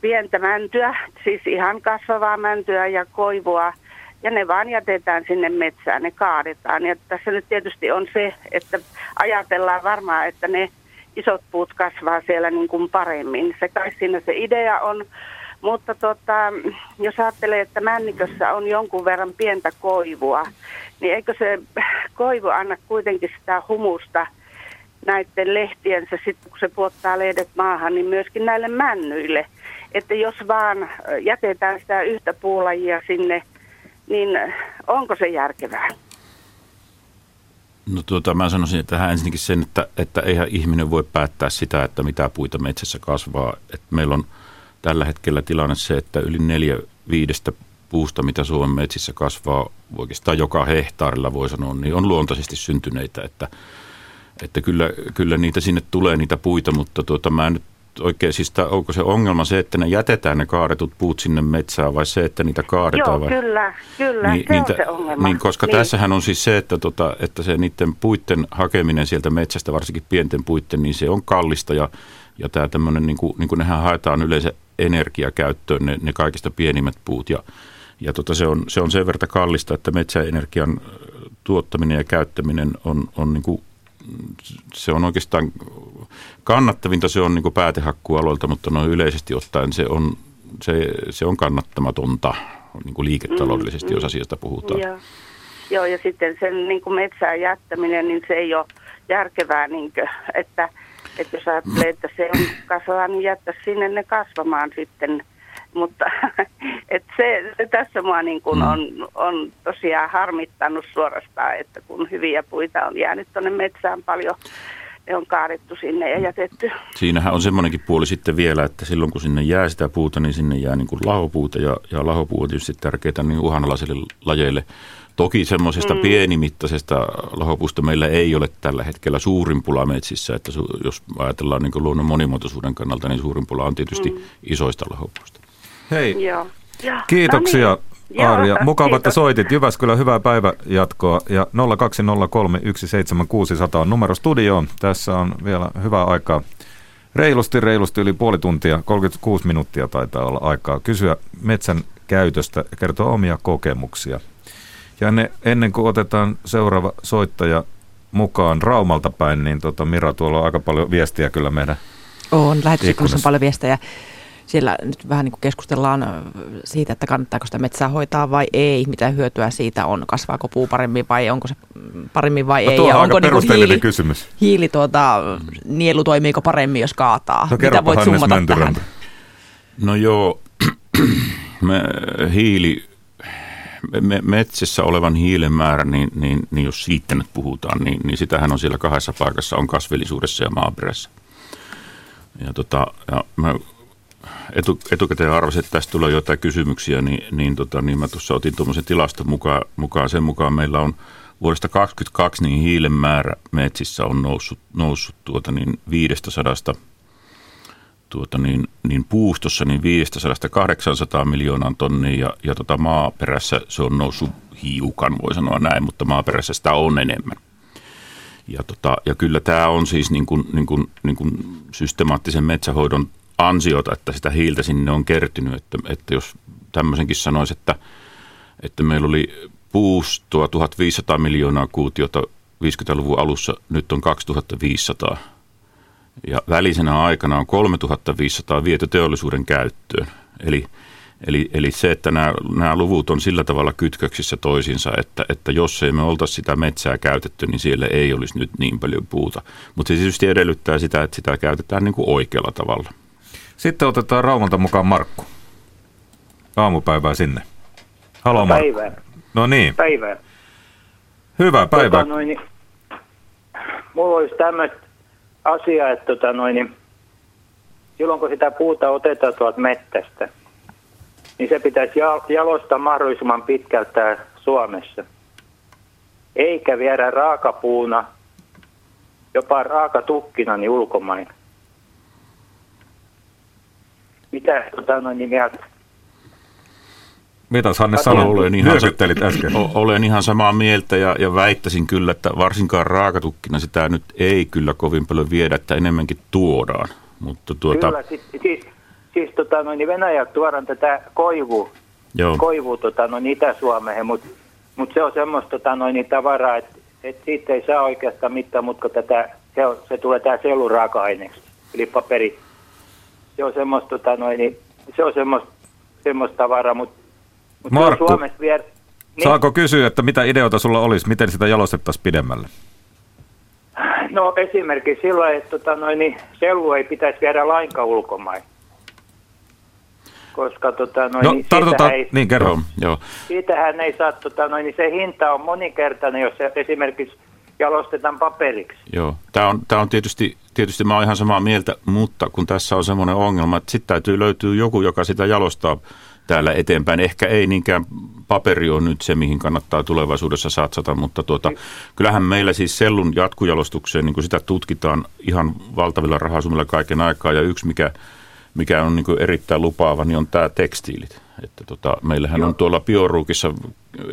G: pientä mäntyä, siis ihan kasvavaa mäntyä ja koivua – ja ne vaan jätetään sinne metsään, ne kaadetaan. Ja tässä nyt tietysti on se, että ajatellaan varmaan, että ne isot puut kasvaa siellä niin kuin paremmin. Se kai siinä se idea on. Mutta tota, jos ajattelee, että männikössä on jonkun verran pientä koivua, niin eikö se koivu anna kuitenkin sitä humusta näiden lehtiensä, sitten kun se puottaa lehdet maahan, niin myöskin näille männyille. Että jos vaan jätetään sitä yhtä puulajia sinne – niin onko se järkevää?
C: No tuota, mä sanoisin tähän ensinnäkin sen, että, että eihän ihminen voi päättää sitä, että mitä puita metsässä kasvaa. Et meillä on tällä hetkellä tilanne se, että yli neljä viidestä puusta, mitä Suomen metsissä kasvaa oikeastaan joka hehtaarilla voi sanoa, niin on luontaisesti syntyneitä, että, että kyllä, kyllä niitä sinne tulee niitä puita, mutta tuota, mä nyt oikein, siis ta, onko se ongelma se, että ne jätetään ne kaadetut puut sinne metsään vai se, että niitä kaadetaan?
G: Joo,
C: vai?
G: kyllä, kyllä,
C: niin,
G: se
C: niin,
G: on se ongelma.
C: Niin, koska niin. tässähän on siis se, että, tota, että se niiden puitten hakeminen sieltä metsästä, varsinkin pienten puitten, niin se on kallista ja, ja tämä tämmöinen, niin kuin, niin kuin nehän haetaan yleensä energiakäyttöön, ne, ne kaikista pienimmät puut ja, ja tota, se, on, se on sen verran kallista, että metsäenergian tuottaminen ja käyttäminen on, on niin kuin se on oikeastaan kannattavinta, se on niin päätehakkualueelta, mutta noin yleisesti ottaen se on, se, se on kannattamatonta niin kuin liiketaloudellisesti, mm, jos asiasta puhutaan.
G: Joo. Joo, ja sitten sen niin kuin metsään jättäminen, niin se ei ole järkevää, niin kuin, että, että jos ajattelee, että se on kasvaa, niin jättä sinne ne kasvamaan sitten. Mutta että se, se tässä mua niin kuin mm. on, on tosiaan harmittanut suorastaan, että kun hyviä puita on jäänyt tuonne metsään paljon, ne on kaadettu sinne ja jätetty.
C: Siinähän on semmoinenkin puoli sitten vielä, että silloin kun sinne jää sitä puuta, niin sinne jää niin kuin lahopuuta ja, ja lahopuu on tietysti tärkeää niin uhanalaisille lajeille. Toki semmoisesta mm. pienimittaisesta lahopuusta meillä ei ole tällä hetkellä suurin pula metsissä, että su, jos ajatellaan niin luonnon monimuotoisuuden kannalta, niin suurin pula on tietysti mm. isoista lahopuusta.
A: Hei, Joo. kiitoksia no niin. Arja. Joo, Mukava, kiitos. että soitit. Jyväskylä, hyvää päivänjatkoa. Ja 020317600 on numero studioon. Tässä on vielä hyvää aikaa. Reilusti, reilusti yli puoli tuntia, 36 minuuttia taitaa olla aikaa kysyä metsän käytöstä ja kertoa omia kokemuksia. Ja ne, ennen kuin otetaan seuraava soittaja mukaan Raumalta päin, niin tota, Mira, tuolla on aika paljon viestiä kyllä meidän
E: On, lähetysikkunassa on paljon viestejä. Siellä nyt vähän niin kuin keskustellaan siitä, että kannattaako sitä metsää hoitaa vai ei, mitä hyötyä siitä on, kasvaako puu paremmin vai onko se paremmin vai
A: no,
E: ei.
A: Ja
E: onko
A: niin hiili, kysymys.
E: hiili tuota, nielu toimiiko paremmin, jos kaataa?
A: No, mitä voit summata tähän?
C: No joo, me, hiili me, metsässä olevan hiilen määrä, niin, niin, niin jos siitä nyt puhutaan, niin, niin sitähän on siellä kahdessa paikassa, on kasvillisuudessa ja maaperässä. Ja, tota, ja mä etu, etukäteen arvasin, että tästä tulee jotain kysymyksiä, niin, niin, tota, niin mä tuossa otin tuommoisen tilaston mukaan, mukaan. Sen mukaan meillä on vuodesta 2022 niin hiilen määrä metsissä on noussut, noussut tuota niin 500 tuota niin, niin puustossa niin 500-800 miljoonaa tonnia ja, ja tota maaperässä se on noussut hiukan, voi sanoa näin, mutta maaperässä sitä on enemmän. Ja, tota, ja kyllä tämä on siis niin kuin, niin kuin, niin kuin systemaattisen metsähoidon ansiota, että sitä hiiltä sinne on kertynyt. Että, että jos tämmöisenkin sanoisi, että, että meillä oli puustoa 1500 miljoonaa kuutiota 50-luvun alussa, nyt on 2500 ja välisenä aikana on 3500 viety teollisuuden käyttöön. Eli, eli, eli se, että nämä, nämä luvut on sillä tavalla kytköksissä toisiinsa, että, että jos ei me oltaisi sitä metsää käytetty, niin siellä ei olisi nyt niin paljon puuta. Mutta se tietysti edellyttää sitä, että sitä käytetään niin kuin oikealla tavalla.
A: Sitten otetaan Raumalta mukaan Markku. Aamupäivää sinne. Halo Markku. Päivää. No niin.
H: Päivää.
A: Hyvää päivää. Tota, noin,
H: mulla olisi tämmöistä asiaa, että tota, noin, niin, silloin kun sitä puuta otetaan tuolta mettästä, niin se pitäisi jalostaa mahdollisimman pitkältä Suomessa. Eikä viedä raakapuuna, jopa raakatukkina niin ulkomain. Mitä tota, noin, niin mieltä?
A: Mitäs Hanne sanoi? Olen ihan, äsken.
C: olen ihan samaa mieltä ja, ja väittäisin kyllä, että varsinkaan raakatukkina sitä nyt ei kyllä kovin paljon viedä, että enemmänkin tuodaan. Mutta tuota...
H: Kyllä, siis, siis, siis tota, noin, niin Venäjältä tuodaan tätä koivu, Joo. koivu tota, noin Itä-Suomeen, mutta mut se on semmoista tota, noin, niin tavaraa, että et siitä ei saa oikeastaan mitään, mutta tätä, se, on, se tulee tämä selluraaka-aineeksi, eli paperi se on semmoista, tota, noin, niin, se on semmoista, semmoista tavaraa, mutta mut
A: Markku, Suomessa vier... niin, saako kysyä, että mitä ideoita sulla olisi, miten sitä jalostettaisiin pidemmälle?
H: No esimerkiksi silloin, että tota, noin, niin, sellu ei pitäisi viedä lainkaan ulkomain. Koska tota, noin,
A: no, niin, tartutaan, ei, niin kerro. Joo.
H: Siitähän ei saa, tota, noin, niin se hinta on moninkertainen, jos se esimerkiksi jalostetaan paperiksi.
C: Joo, tämä on, tämä on tietysti, tietysti mä oon ihan samaa mieltä, mutta kun tässä on semmoinen ongelma, että sitten täytyy löytyä joku, joka sitä jalostaa täällä eteenpäin. Ehkä ei niinkään paperi on nyt se, mihin kannattaa tulevaisuudessa satsata, mutta tuota, kyllähän meillä siis sellun jatkujalostukseen, niin kuin sitä tutkitaan ihan valtavilla rahasummilla kaiken aikaa, ja yksi mikä, mikä on niin erittäin lupaava, niin on tämä tekstiilit. Että tota, meillähän Joo. on tuolla Bioruukissa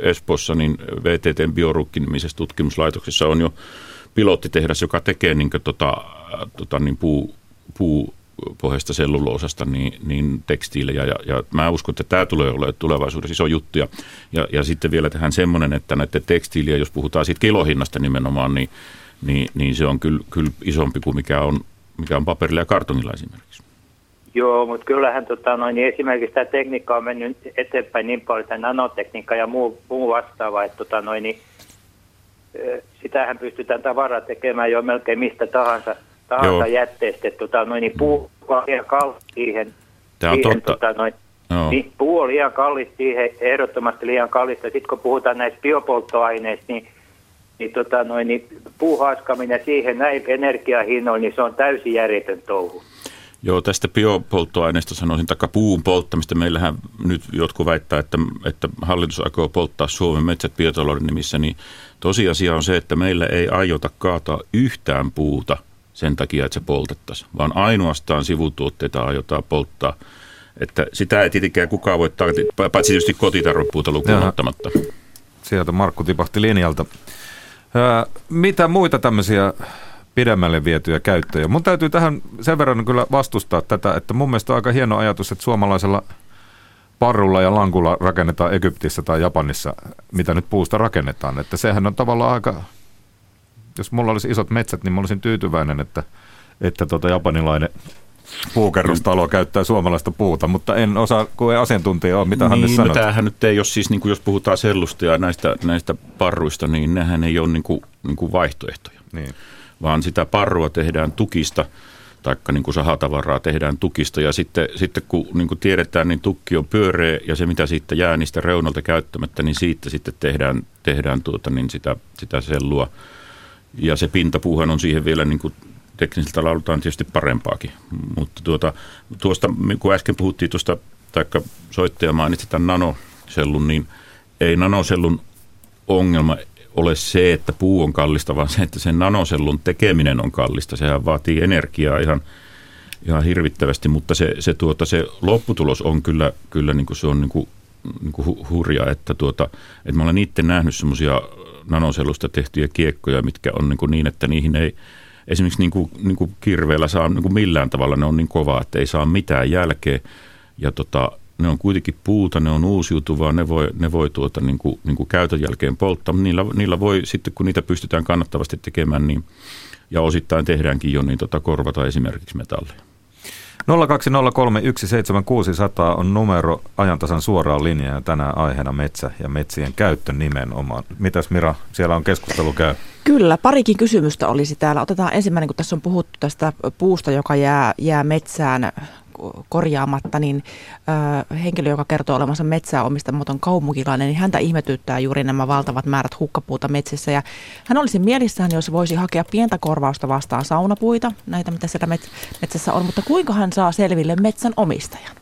C: Espoossa, niin VTTn Bioruukki-nimisessä tutkimuslaitoksessa on jo pilottitehdas, joka tekee niin kuin, tota, tota, niin puu, puu pohjasta selluloosasta niin, niin tekstiilejä ja, ja mä uskon, että tämä tulee olemaan tulevaisuudessa iso juttu ja, ja, ja sitten vielä tähän semmoinen, että näiden tekstiiliä, jos puhutaan siitä kilohinnasta nimenomaan, niin, niin, niin se on kyllä, kyllä isompi kuin mikä on, mikä on paperilla ja kartongilla esimerkiksi.
H: Joo, mutta kyllähän tota, noin, niin esimerkiksi tämä tekniikka on mennyt eteenpäin niin paljon, tämä nanotekniikka ja muu, muu vastaava, että tota, noin, niin, sitähän pystytään tavaraa tekemään jo melkein mistä tahansa – tahansa jätteestä. Tota, noin, niin puu on liian kallis siihen.
C: Tämä on siihen, totta. Tota,
H: noin, Niin, puu on liian kallis siihen, ehdottomasti liian kallista. Sitten kun puhutaan näistä biopolttoaineista, niin, niin, tota, noin, niin puuhaaskaminen siihen näin energiahinnoin, niin se on täysin järjetön touhu.
C: Joo, tästä biopolttoaineesta sanoisin, taikka puun polttamista. Meillähän nyt jotkut väittää, että, että hallitus aikoo polttaa Suomen metsät biotalouden nimissä, niin tosiasia on se, että meillä ei aiota kaataa yhtään puuta – sen takia, että se poltettaisiin, vaan ainoastaan sivutuotteita aiotaan polttaa. Että sitä ei tietenkään kukaan voi tarvita, paitsi tietysti kotitarvepuuta lukuun ottamatta.
A: Sieltä Markku tipahti linjalta. Mitä muita tämmöisiä pidemmälle vietyjä käyttöjä? Mun täytyy tähän sen verran kyllä vastustaa tätä, että mun mielestä on aika hieno ajatus, että suomalaisella parrulla ja lankulla rakennetaan Egyptissä tai Japanissa, mitä nyt puusta rakennetaan. Että sehän on tavallaan aika jos mulla olisi isot metsät, niin mä olisin tyytyväinen, että, että tota japanilainen puukerrostalo käyttää suomalaista puuta, mutta en osaa, kun ei asiantuntija ole, mitä niin, hän
C: no tämähän nyt ei ole siis, niin kuin jos puhutaan sellusta ja näistä, näistä parruista, niin nehän ei ole niin kuin, niin kuin vaihtoehtoja, niin. Vaan sitä parrua tehdään tukista, taikka niin kuin sahatavaraa tehdään tukista ja sitten, sitten kun niin kuin tiedetään, niin tukki on pyöreä ja se mitä siitä jää niistä reunalta käyttämättä, niin siitä sitten tehdään, tehdään tuota, niin sitä, sitä sellua – ja se pintapuuhan on siihen vielä niin kuin teknisiltä laulutaan tietysti parempaakin. Mutta tuota, tuosta, kun äsken puhuttiin tuosta, taikka soittaja mainitsi tämän nanosellun, niin ei nanosellun ongelma ole se, että puu on kallista, vaan se, että sen nanosellun tekeminen on kallista. Sehän vaatii energiaa ihan, ihan hirvittävästi, mutta se, se, tuota, se lopputulos on kyllä, kyllä niin kuin se on niin kuin, niin kuin hurja, että, tuota, että mä olen itse nähnyt semmoisia nanosellusta tehtyjä kiekkoja, mitkä on niin, kuin niin että niihin ei esimerkiksi niin kuin, niin kuin kirveellä saa niin kuin millään tavalla, ne on niin kovaa, että ei saa mitään jälkeä. Ja tota, ne on kuitenkin puuta, ne on uusiutuvaa, ne voi, ne voi tuota, niin kuin, niin kuin käytön jälkeen polttaa. Niillä, niillä voi sitten, kun niitä pystytään kannattavasti tekemään, niin, ja osittain tehdäänkin jo, niin tota, korvata esimerkiksi metallia.
A: 020317600 on numero ajantasan suoraan linjaa ja tänään aiheena metsä ja metsien käyttö nimenomaan. Mitäs Mira, siellä on keskustelu käy?
E: Kyllä, parikin kysymystä olisi täällä. Otetaan ensimmäinen, kun tässä on puhuttu tästä puusta, joka jää, jää metsään korjaamatta, niin ö, henkilö, joka kertoo olevansa metsää omistamaton kaupunkilainen, niin häntä ihmetyttää juuri nämä valtavat määrät hukkapuuta metsissä. Ja hän olisi mielissään, jos voisi hakea pientä korvausta vastaan saunapuita, näitä mitä siellä metsässä on, mutta kuinka hän saa selville metsän omistajan?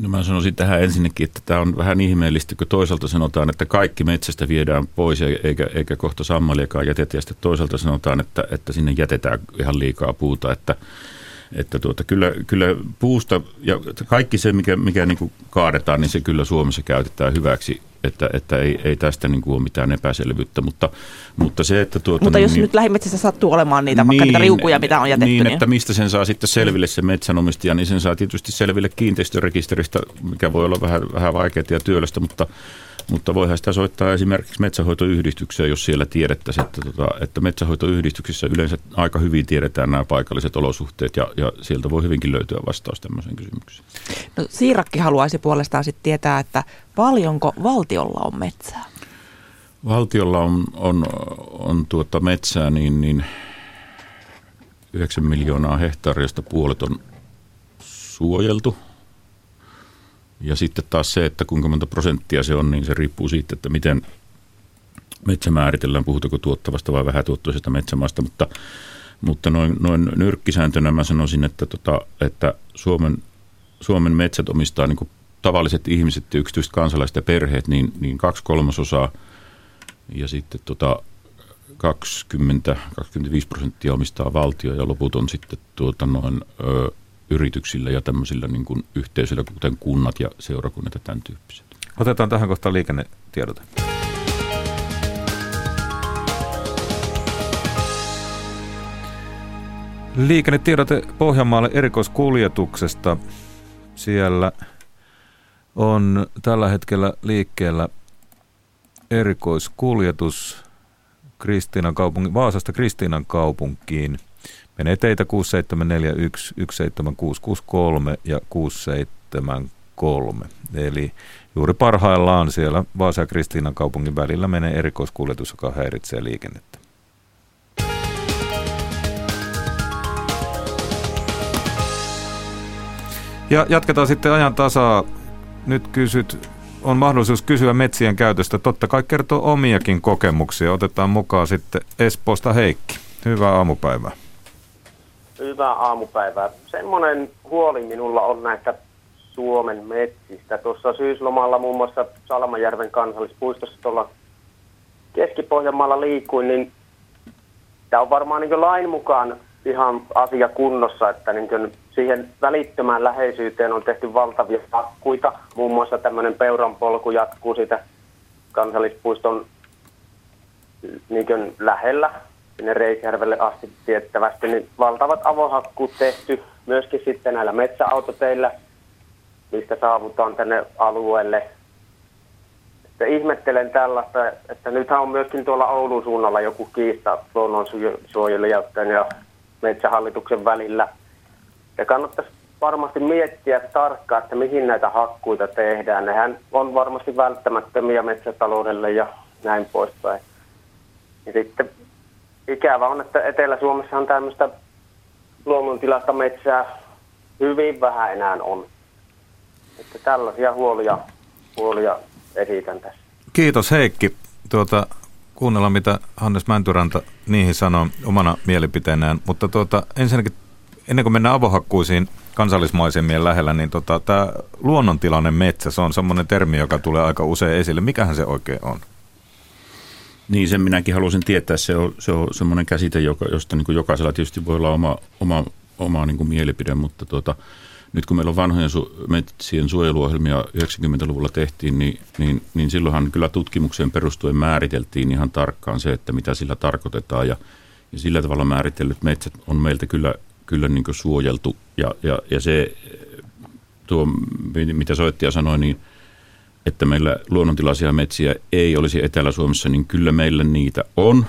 C: No mä sanoisin tähän ensinnäkin, että tämä on vähän ihmeellistä, kun toisaalta sanotaan, että kaikki metsästä viedään pois eikä, eikä kohta sammaliakaan jätetä, ja sitten toisaalta sanotaan, että, että sinne jätetään ihan liikaa puuta, että että tuota, kyllä, kyllä puusta ja kaikki se, mikä, mikä niin kuin kaadetaan, niin se kyllä Suomessa käytetään hyväksi, että, että ei, ei tästä niin kuin ole mitään epäselvyyttä. Mutta, mutta, se, että tuota,
E: mutta jos niin, nyt lähimetsissä sattuu olemaan niitä, niin, vaikka niitä riukuja, mitä on jätetty.
C: Niin, niin, että mistä sen saa sitten selville se metsänomistaja, niin sen saa tietysti selville kiinteistörekisteristä, mikä voi olla vähän, vähän vaikeaa ja työlästä, mutta mutta voihan sitä soittaa esimerkiksi metsähoitoyhdistykseen, jos siellä tiedettäisiin, että, tota, että metsähoitoyhdistyksissä yleensä aika hyvin tiedetään nämä paikalliset olosuhteet ja, ja sieltä voi hyvinkin löytyä vastaus tämmöiseen kysymykseen.
E: No, Siirakki haluaisi puolestaan sitten tietää, että paljonko valtiolla on metsää?
C: Valtiolla on, on, on tuota metsää niin, niin 9 miljoonaa hehtaaria, puolet on suojeltu ja sitten taas se, että kuinka monta prosenttia se on, niin se riippuu siitä, että miten metsä määritellään, puhutaanko tuottavasta vai vähätuottoisesta metsämaasta, mutta, mutta noin, noin nyrkkisääntönä mä sanoisin, että, tota, että Suomen, Suomen metsät omistaa niin tavalliset ihmiset ja yksityiset kansalaiset ja perheet, niin, niin kaksi kolmasosaa. Ja sitten tota 20, 25 prosenttia omistaa valtio ja loput on sitten tuota noin ö, yrityksillä ja tämmöisillä niin kuin yhteisöillä, kuten kunnat ja seurakunnat ja tämän tyyppiset.
A: Otetaan tähän kohtaan liikennetiedote. Liikennetiedote Pohjanmaalle erikoiskuljetuksesta. Siellä on tällä hetkellä liikkeellä erikoiskuljetus Kristiinan kaupungin, Vaasasta Kristiinan kaupunkiin. Menee teitä 6741, 17663 ja 673. Eli juuri parhaillaan siellä Vaasa ja Kristiinan kaupungin välillä menee erikoiskuljetus, joka häiritsee liikennettä. Ja jatketaan sitten ajan tasaa. Nyt kysyt, on mahdollisuus kysyä metsien käytöstä. Totta kai kertoo omiakin kokemuksia. Otetaan mukaan sitten Espoosta Heikki. Hyvää aamupäivää.
I: Hyvää aamupäivää. Semmoinen huoli minulla on näistä Suomen metsistä. Tuossa syyslomalla muun muassa Salmajärven kansallispuistossa tuolla Keski-Pohjanmaalla liikuin, niin tämä on varmaan niin lain mukaan ihan asia kunnossa, että niin siihen välittömään läheisyyteen on tehty valtavia hakkuita. Muun muassa tämmöinen peuranpolku jatkuu siitä kansallispuiston niin lähellä sinne Reisjärvelle asti tiettävästi, niin valtavat avohakkuut tehty myöskin sitten näillä metsäautoteillä, mistä saavutaan tänne alueelle. Että ihmettelen tällaista, että nythän on myöskin tuolla Oulun suunnalla joku kiista luonnonsuojelijoiden ja metsähallituksen välillä. Ja kannattaisi varmasti miettiä tarkkaan, että mihin näitä hakkuita tehdään. Nehän on varmasti välttämättömiä metsätaloudelle ja näin poispäin. Ja sitten ikävä on, että Etelä-Suomessa on tämmöistä luonnontilasta metsää hyvin vähän enää on. Että tällaisia huolia, huolia esitän tässä.
A: Kiitos Heikki. Tuota, kuunnella, mitä Hannes Mäntyranta niihin sanoo omana mielipiteenään. Mutta tuota, ensinnäkin, ennen kuin mennään avohakkuisiin kansallismaisemien lähellä, niin tota, tämä luonnontilainen metsä, se on semmoinen termi, joka tulee aika usein esille. Mikähän se oikein on?
C: Niin, sen minäkin halusin tietää. Se on, se on semmoinen käsite, joka, josta niin kuin jokaisella tietysti voi olla oma, oma, oma niin kuin mielipide, mutta tuota, nyt kun meillä on vanhojen su- metsien suojeluohjelmia 90-luvulla tehtiin, niin, niin, niin silloinhan kyllä tutkimukseen perustuen määriteltiin ihan tarkkaan se, että mitä sillä tarkoitetaan ja, ja sillä tavalla määritellyt metsät on meiltä kyllä, kyllä niin suojeltu ja, ja, ja se tuo, mitä soittaja sanoi, niin että meillä luonnontilaisia metsiä ei olisi Etelä-Suomessa, niin kyllä meillä niitä on,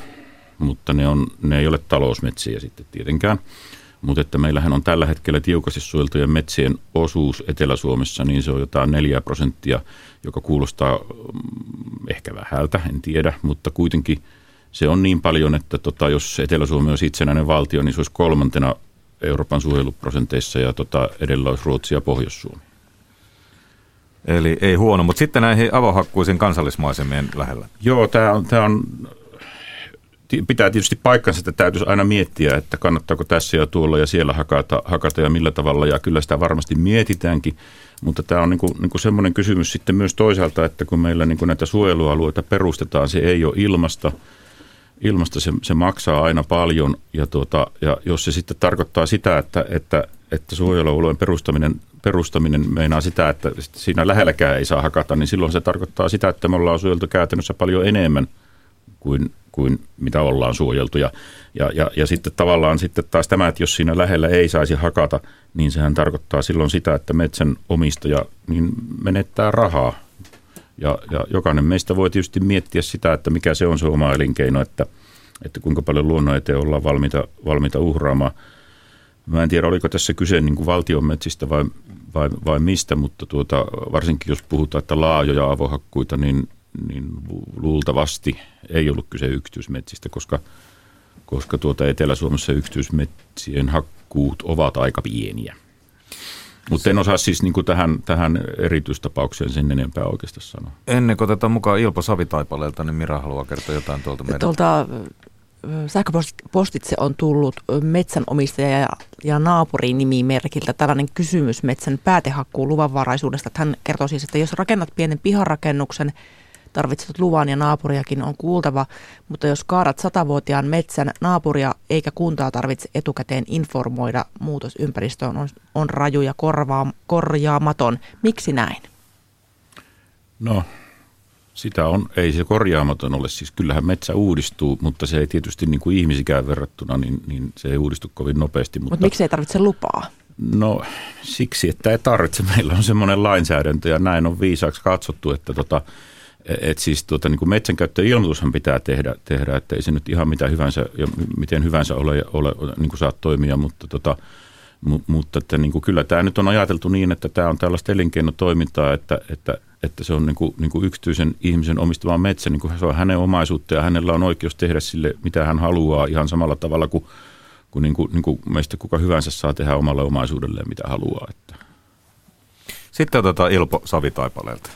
C: mutta ne, on, ne ei ole talousmetsiä sitten tietenkään. Mutta että meillähän on tällä hetkellä tiukasti suojeltujen metsien osuus Etelä-Suomessa, niin se on jotain 4 prosenttia, joka kuulostaa mm, ehkä vähältä, en tiedä, mutta kuitenkin se on niin paljon, että tota, jos Etelä-Suomi olisi itsenäinen valtio, niin se olisi kolmantena Euroopan suojeluprosenteissa ja tota, edellä olisi Ruotsi ja Pohjois-Suomi.
A: Eli ei huono, mutta sitten näihin avohakkuisiin kansallismaisemien lähellä.
C: Joo, tämä on, tämä on pitää tietysti paikkansa, että täytyisi aina miettiä, että kannattaako tässä ja tuolla ja siellä hakata, hakata ja millä tavalla. Ja kyllä sitä varmasti mietitäänkin, mutta tämä on niin kuin, niin kuin semmoinen kysymys sitten myös toisaalta, että kun meillä niin kuin näitä suojelualueita perustetaan, se ei ole ilmasta. Ilmasta se, se maksaa aina paljon ja, tuota, ja jos se sitten tarkoittaa sitä, että, että, että suojelualueen perustaminen, perustaminen meinaa sitä, että siinä lähelläkään ei saa hakata, niin silloin se tarkoittaa sitä, että me ollaan suojeltu käytännössä paljon enemmän kuin kuin mitä ollaan suojeltu. Ja, ja, ja, ja sitten tavallaan sitten taas tämä, että jos siinä lähellä ei saisi hakata, niin sehän tarkoittaa silloin sitä, että metsän omistaja niin menettää rahaa. Ja, ja jokainen meistä voi tietysti miettiä sitä, että mikä se on se oma elinkeino, että, että kuinka paljon luonnon eteen ollaan valmiita, valmiita uhraamaan. Mä en tiedä, oliko tässä kyse niin kuin valtion metsistä vai, vai, vai mistä, mutta tuota, varsinkin jos puhutaan, että laajoja avohakkuita, niin niin luultavasti ei ollut kyse yksityismetsistä, koska, koska tuota Etelä-Suomessa yksityismetsien hakkuut ovat aika pieniä. Mutta en osaa siis niin kuin tähän, tähän erityistapaukseen sen enempää oikeastaan sanoa.
A: Ennen kuin otetaan mukaan Ilpo Savitaipaleelta, niin Mira haluaa kertoa jotain tuolta meidän.
E: Tuolta sähköpostitse on tullut metsänomistaja ja, ja naapurinimimerkiltä tällainen kysymys metsän päätehakkuun luvanvaraisuudesta. Hän kertoo siis, että jos rakennat pienen piharakennuksen, tarvitset luvan ja naapuriakin on kuultava, mutta jos kaadat satavuotiaan metsän, naapuria eikä kuntaa tarvitse etukäteen informoida, muutos ympäristöön on, on raju ja korvaa, korjaamaton. Miksi näin?
C: No, sitä on, ei se korjaamaton ole. Siis kyllähän metsä uudistuu, mutta se ei tietysti niin kuin ihmisikään verrattuna, niin, niin se ei uudistu kovin nopeasti.
E: Mutta Mut miksi ei tarvitse lupaa?
C: No siksi, että ei tarvitse. Meillä on semmoinen lainsäädäntö ja näin on viisaaksi katsottu, että tota, et siis tuota, niin metsänkäyttöilmoitushan pitää tehdä, tehdä, että ei se nyt ihan mitä hyvänsä ja miten hyvänsä ole, ole niin kuin saat toimia, mutta, tota, mu, mutta että niin kuin kyllä tämä nyt on ajateltu niin, että tämä on tällaista elinkeinotoimintaa, että, että, että se on niin kuin, niin kuin yksityisen ihmisen omistama metsä, niin kuin se on hänen omaisuutta ja hänellä on oikeus tehdä sille, mitä hän haluaa ihan samalla tavalla kuin, kuin, niin kuin, niin kuin meistä kuka hyvänsä saa tehdä omalle omaisuudelleen, mitä haluaa. Että.
A: Sitten otetaan Ilpo Savitaipaleelta.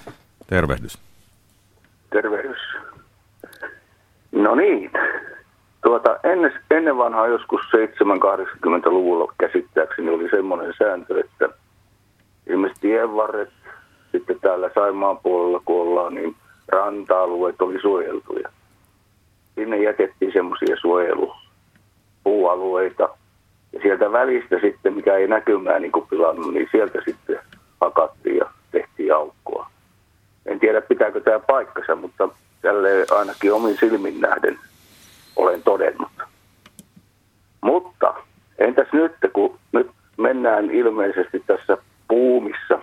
A: Tervehdys.
J: Tervehdys. No niin. Tuota, ennen, ennen vanhaa joskus 7-80-luvulla käsittääkseni oli semmoinen sääntö, että ilmeisesti tienvarret, sitten täällä Saimaan puolella kun ollaan, niin ranta-alueet oli suojeltuja. Sinne jätettiin semmoisia suojelupuualueita. Ja sieltä välistä sitten, mikä ei näkymään niin pilannut, niin sieltä sitten hakattiin ja tehtiin aukkoa. En tiedä pitääkö tämä paikkansa, mutta tälle ainakin omin silmin nähden olen todennut. Mutta entäs nyt, kun nyt mennään ilmeisesti tässä puumissa,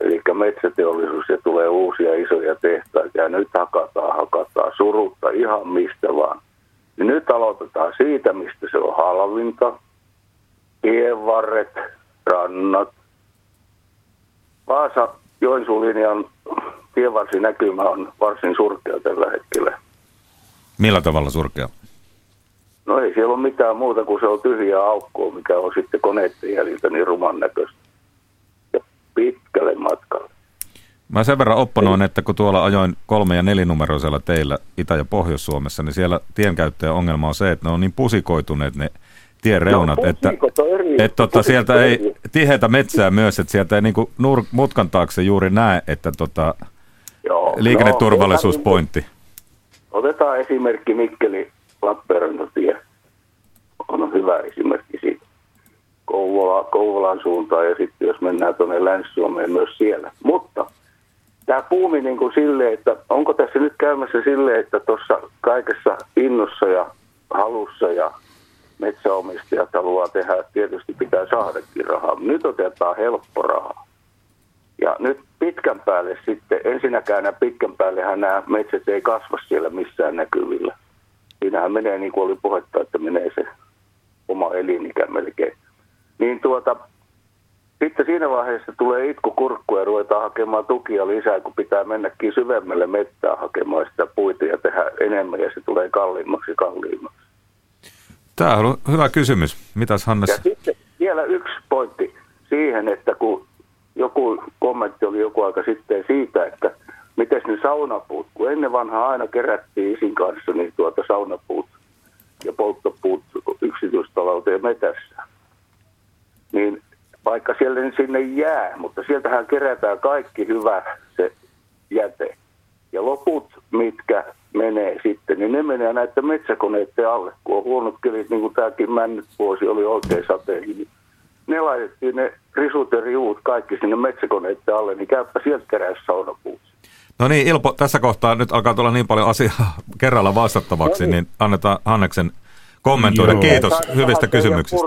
J: eli metsäteollisuus ja tulee uusia isoja tehtaita ja nyt hakataan, hakataan surutta ihan mistä vaan. Niin nyt aloitetaan siitä, mistä se on halvinta. Tienvarret, rannat. Vaasa Joensuun linjan tienvarsinäkymä on varsin surkea tällä hetkellä.
A: Millä tavalla surkea?
J: No ei siellä ole mitään muuta kuin se on tyhjä aukkoa, mikä on sitten koneiden jäljiltä niin ruman näköistä. Ja pitkälle matkalle.
A: Mä sen verran opponoin, että kun tuolla ajoin kolme- ja nelinumeroisella teillä Itä- ja Pohjois-Suomessa, niin siellä tienkäyttäjän ongelma on se, että ne on niin pusikoituneet ne tien reunat, no, että, että tota, sieltä ei tiheitä metsää myös, että sieltä ei niinku nur, mutkan taakse juuri näe, että tota, Joo, liikenneturvallisuuspointti.
J: No, otetaan esimerkki Mikkeli Lappeenrantatie. On hyvä esimerkki siitä. Kouvola, Kouvolan suuntaan ja sitten jos mennään tuonne Länsi-Suomeen myös siellä. Mutta tämä puumi niin kuin silleen, että onko tässä nyt käymässä silleen, että tuossa kaikessa innossa ja halussa ja metsäomistajat haluaa tehdä, tietysti pitää saadakin rahaa. Nyt otetaan helppo rahaa. Ja nyt pitkän päälle sitten, ensinnäkään nämä pitkän päällehän nämä metsät ei kasva siellä missään näkyvillä. Siinähän menee niin kuin oli puhetta, että menee se oma elinikä melkein. Niin tuota, sitten siinä vaiheessa tulee itku kurkku ja ruvetaan hakemaan tukia lisää, kun pitää mennäkin syvemmälle mettään hakemaan sitä puita ja tehdä enemmän ja se tulee kalliimmaksi ja kalliimmaksi.
A: Tämä on hyvä kysymys. Mitäs Hannes?
J: Ja sitten vielä yksi pointti siihen, että kun joku kommentti oli joku aika sitten siitä, että miten ne saunapuut, kun ennen vanhaa aina kerättiin isin kanssa niin tuota saunapuut ja polttopuut yksityistalouteen metässä. Niin vaikka siellä sinne jää, mutta sieltähän kerätään kaikki hyvä se jäte. Ja loput, mitkä menee sitten, niin ne menee näiden metsäkoneiden alle. Kun on huonot kelit, niin kuin tämäkin männyt vuosi oli oikein sateinen, niin ne laitettiin ne risut ja riuut kaikki sinne metsäkoneiden alle, niin käyppä sieltä kerää saunapuut.
A: No niin, Ilpo, tässä kohtaa nyt alkaa tulla niin paljon asiaa kerralla vastattavaksi, no niin. niin annetaan Hanneksen kommentoida. Joo. Kiitos hyvistä kysymyksistä.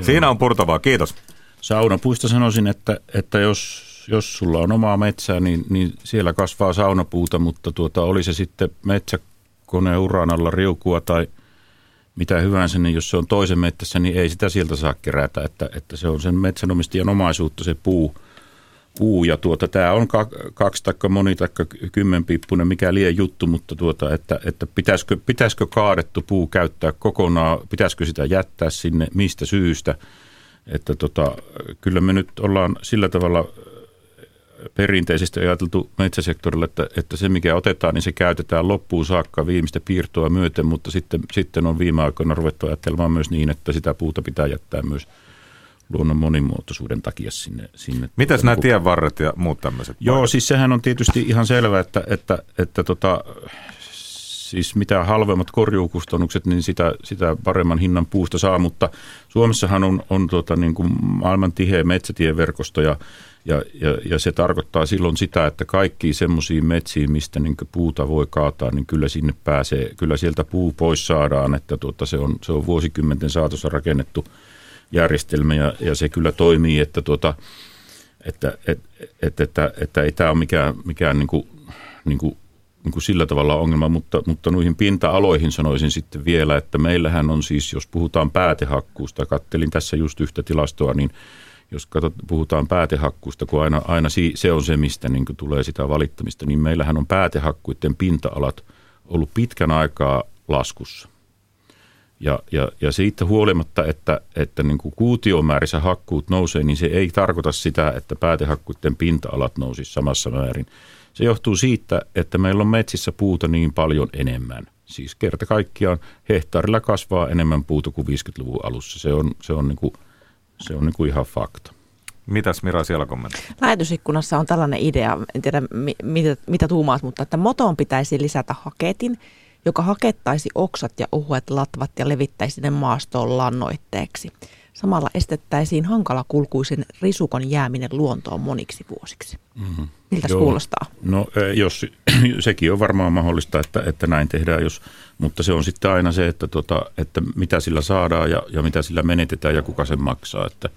A: Siinä on purtavaa, kiitos.
C: Saunapuista sanoisin, että, että jos jos sulla on omaa metsää, niin, niin siellä kasvaa saunapuuta, mutta tuota, oli se sitten metsäkoneen uran alla riukua tai mitä hyvänsä, niin jos se on toisen metsässä, niin ei sitä sieltä saa kerätä, että, että se on sen metsänomistajan omaisuutta se puu. puu ja tuota, tämä on kaksi tai moni tai kymmenpippunen, mikä liian juttu, mutta tuota, että, että pitäisikö, pitäisikö kaadettu puu käyttää kokonaan, pitäisikö sitä jättää sinne, mistä syystä, että tota, kyllä me nyt ollaan sillä tavalla perinteisesti ajateltu metsäsektorilla, että, että se mikä otetaan, niin se käytetään loppuun saakka viimeistä piirtoa myöten, mutta sitten, sitten on viime aikoina ruvettu ajattelemaan myös niin, että sitä puuta pitää jättää myös luonnon monimuotoisuuden takia sinne. sinne
A: Mitäs nämä tienvarret ja muut tämmöiset?
C: Joo, paikat? siis sehän on tietysti ihan selvä, että, että, että tota, siis mitä halvemmat korjuukustannukset, niin sitä, sitä paremman hinnan puusta saa, mutta Suomessahan on, on tota, niin kuin maailman tiheä metsätieverkosto ja, ja, ja, ja se tarkoittaa silloin sitä, että kaikki semmoisiin metsiin, mistä niin puuta voi kaataa, niin kyllä sinne pääsee, kyllä sieltä puu pois saadaan, että tuota, se, on, se on vuosikymmenten saatossa rakennettu järjestelmä ja, ja se kyllä toimii, että, tuota, että, että, että, että, että ei tämä ole mikään, mikään niin kuin, niin kuin niin kuin sillä tavalla ongelma, mutta, mutta noihin pinta-aloihin sanoisin sitten vielä, että meillähän on siis, jos puhutaan päätehakkuusta, kattelin tässä just yhtä tilastoa, niin jos katsot, puhutaan päätehakkuusta, kun aina, aina se on se, mistä niin tulee sitä valittamista, niin meillähän on päätehakkuiden pinta-alat ollut pitkän aikaa laskussa. Ja, ja, ja siitä huolimatta, että, että niin kuutiomäärissä hakkuut nousee, niin se ei tarkoita sitä, että päätehakkuiden pinta-alat nousisi samassa määrin. Se johtuu siitä, että meillä on metsissä puuta niin paljon enemmän. Siis kerta kaikkiaan hehtaarilla kasvaa enemmän puuta kuin 50-luvun alussa. Se on, se on, niin kuin, se on niin kuin ihan fakta.
A: Mitäs Mira siellä kommentoi?
E: Lähetysikkunassa on tällainen idea, en tiedä mitä, mitä tuumaat, mutta että motoon pitäisi lisätä haketin, joka hakettaisi oksat ja uhuet latvat ja levittäisi ne maastoon lannoitteeksi. Samalla estettäisiin hankalakulkuisen risukon jääminen luontoon moniksi vuosiksi. Mm-hmm. Miltä se kuulostaa?
C: No jos, sekin on varmaan mahdollista, että, että näin tehdään, jos, mutta se on sitten aina se, että, tota, että mitä sillä saadaan ja, ja mitä sillä menetetään ja kuka sen maksaa. Että,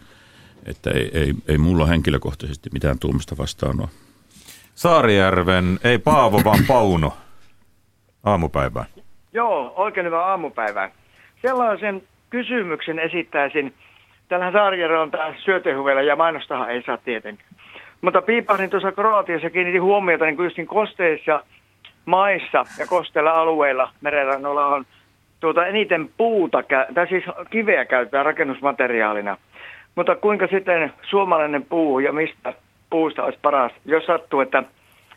C: että ei, ei, ei mulla henkilökohtaisesti mitään tuomista vastaan ole.
A: Saarijärven, ei Paavo vaan Pauno, aamupäivää.
K: Joo, oikein hyvää aamupäivää. Sellaisen kysymyksen esittäisin – Täällähän Saarijärjellä on tämä syötehuvela ja mainostahan ei saa tietenkään. Mutta piipahdin tuossa Kroatiassa kiinnitin huomiota niin just kosteissa maissa ja kosteilla alueilla merenrannoilla on tuota eniten puuta, tai siis kiveä käytetään rakennusmateriaalina. Mutta kuinka sitten suomalainen puu ja mistä puusta olisi paras, jos sattuu, että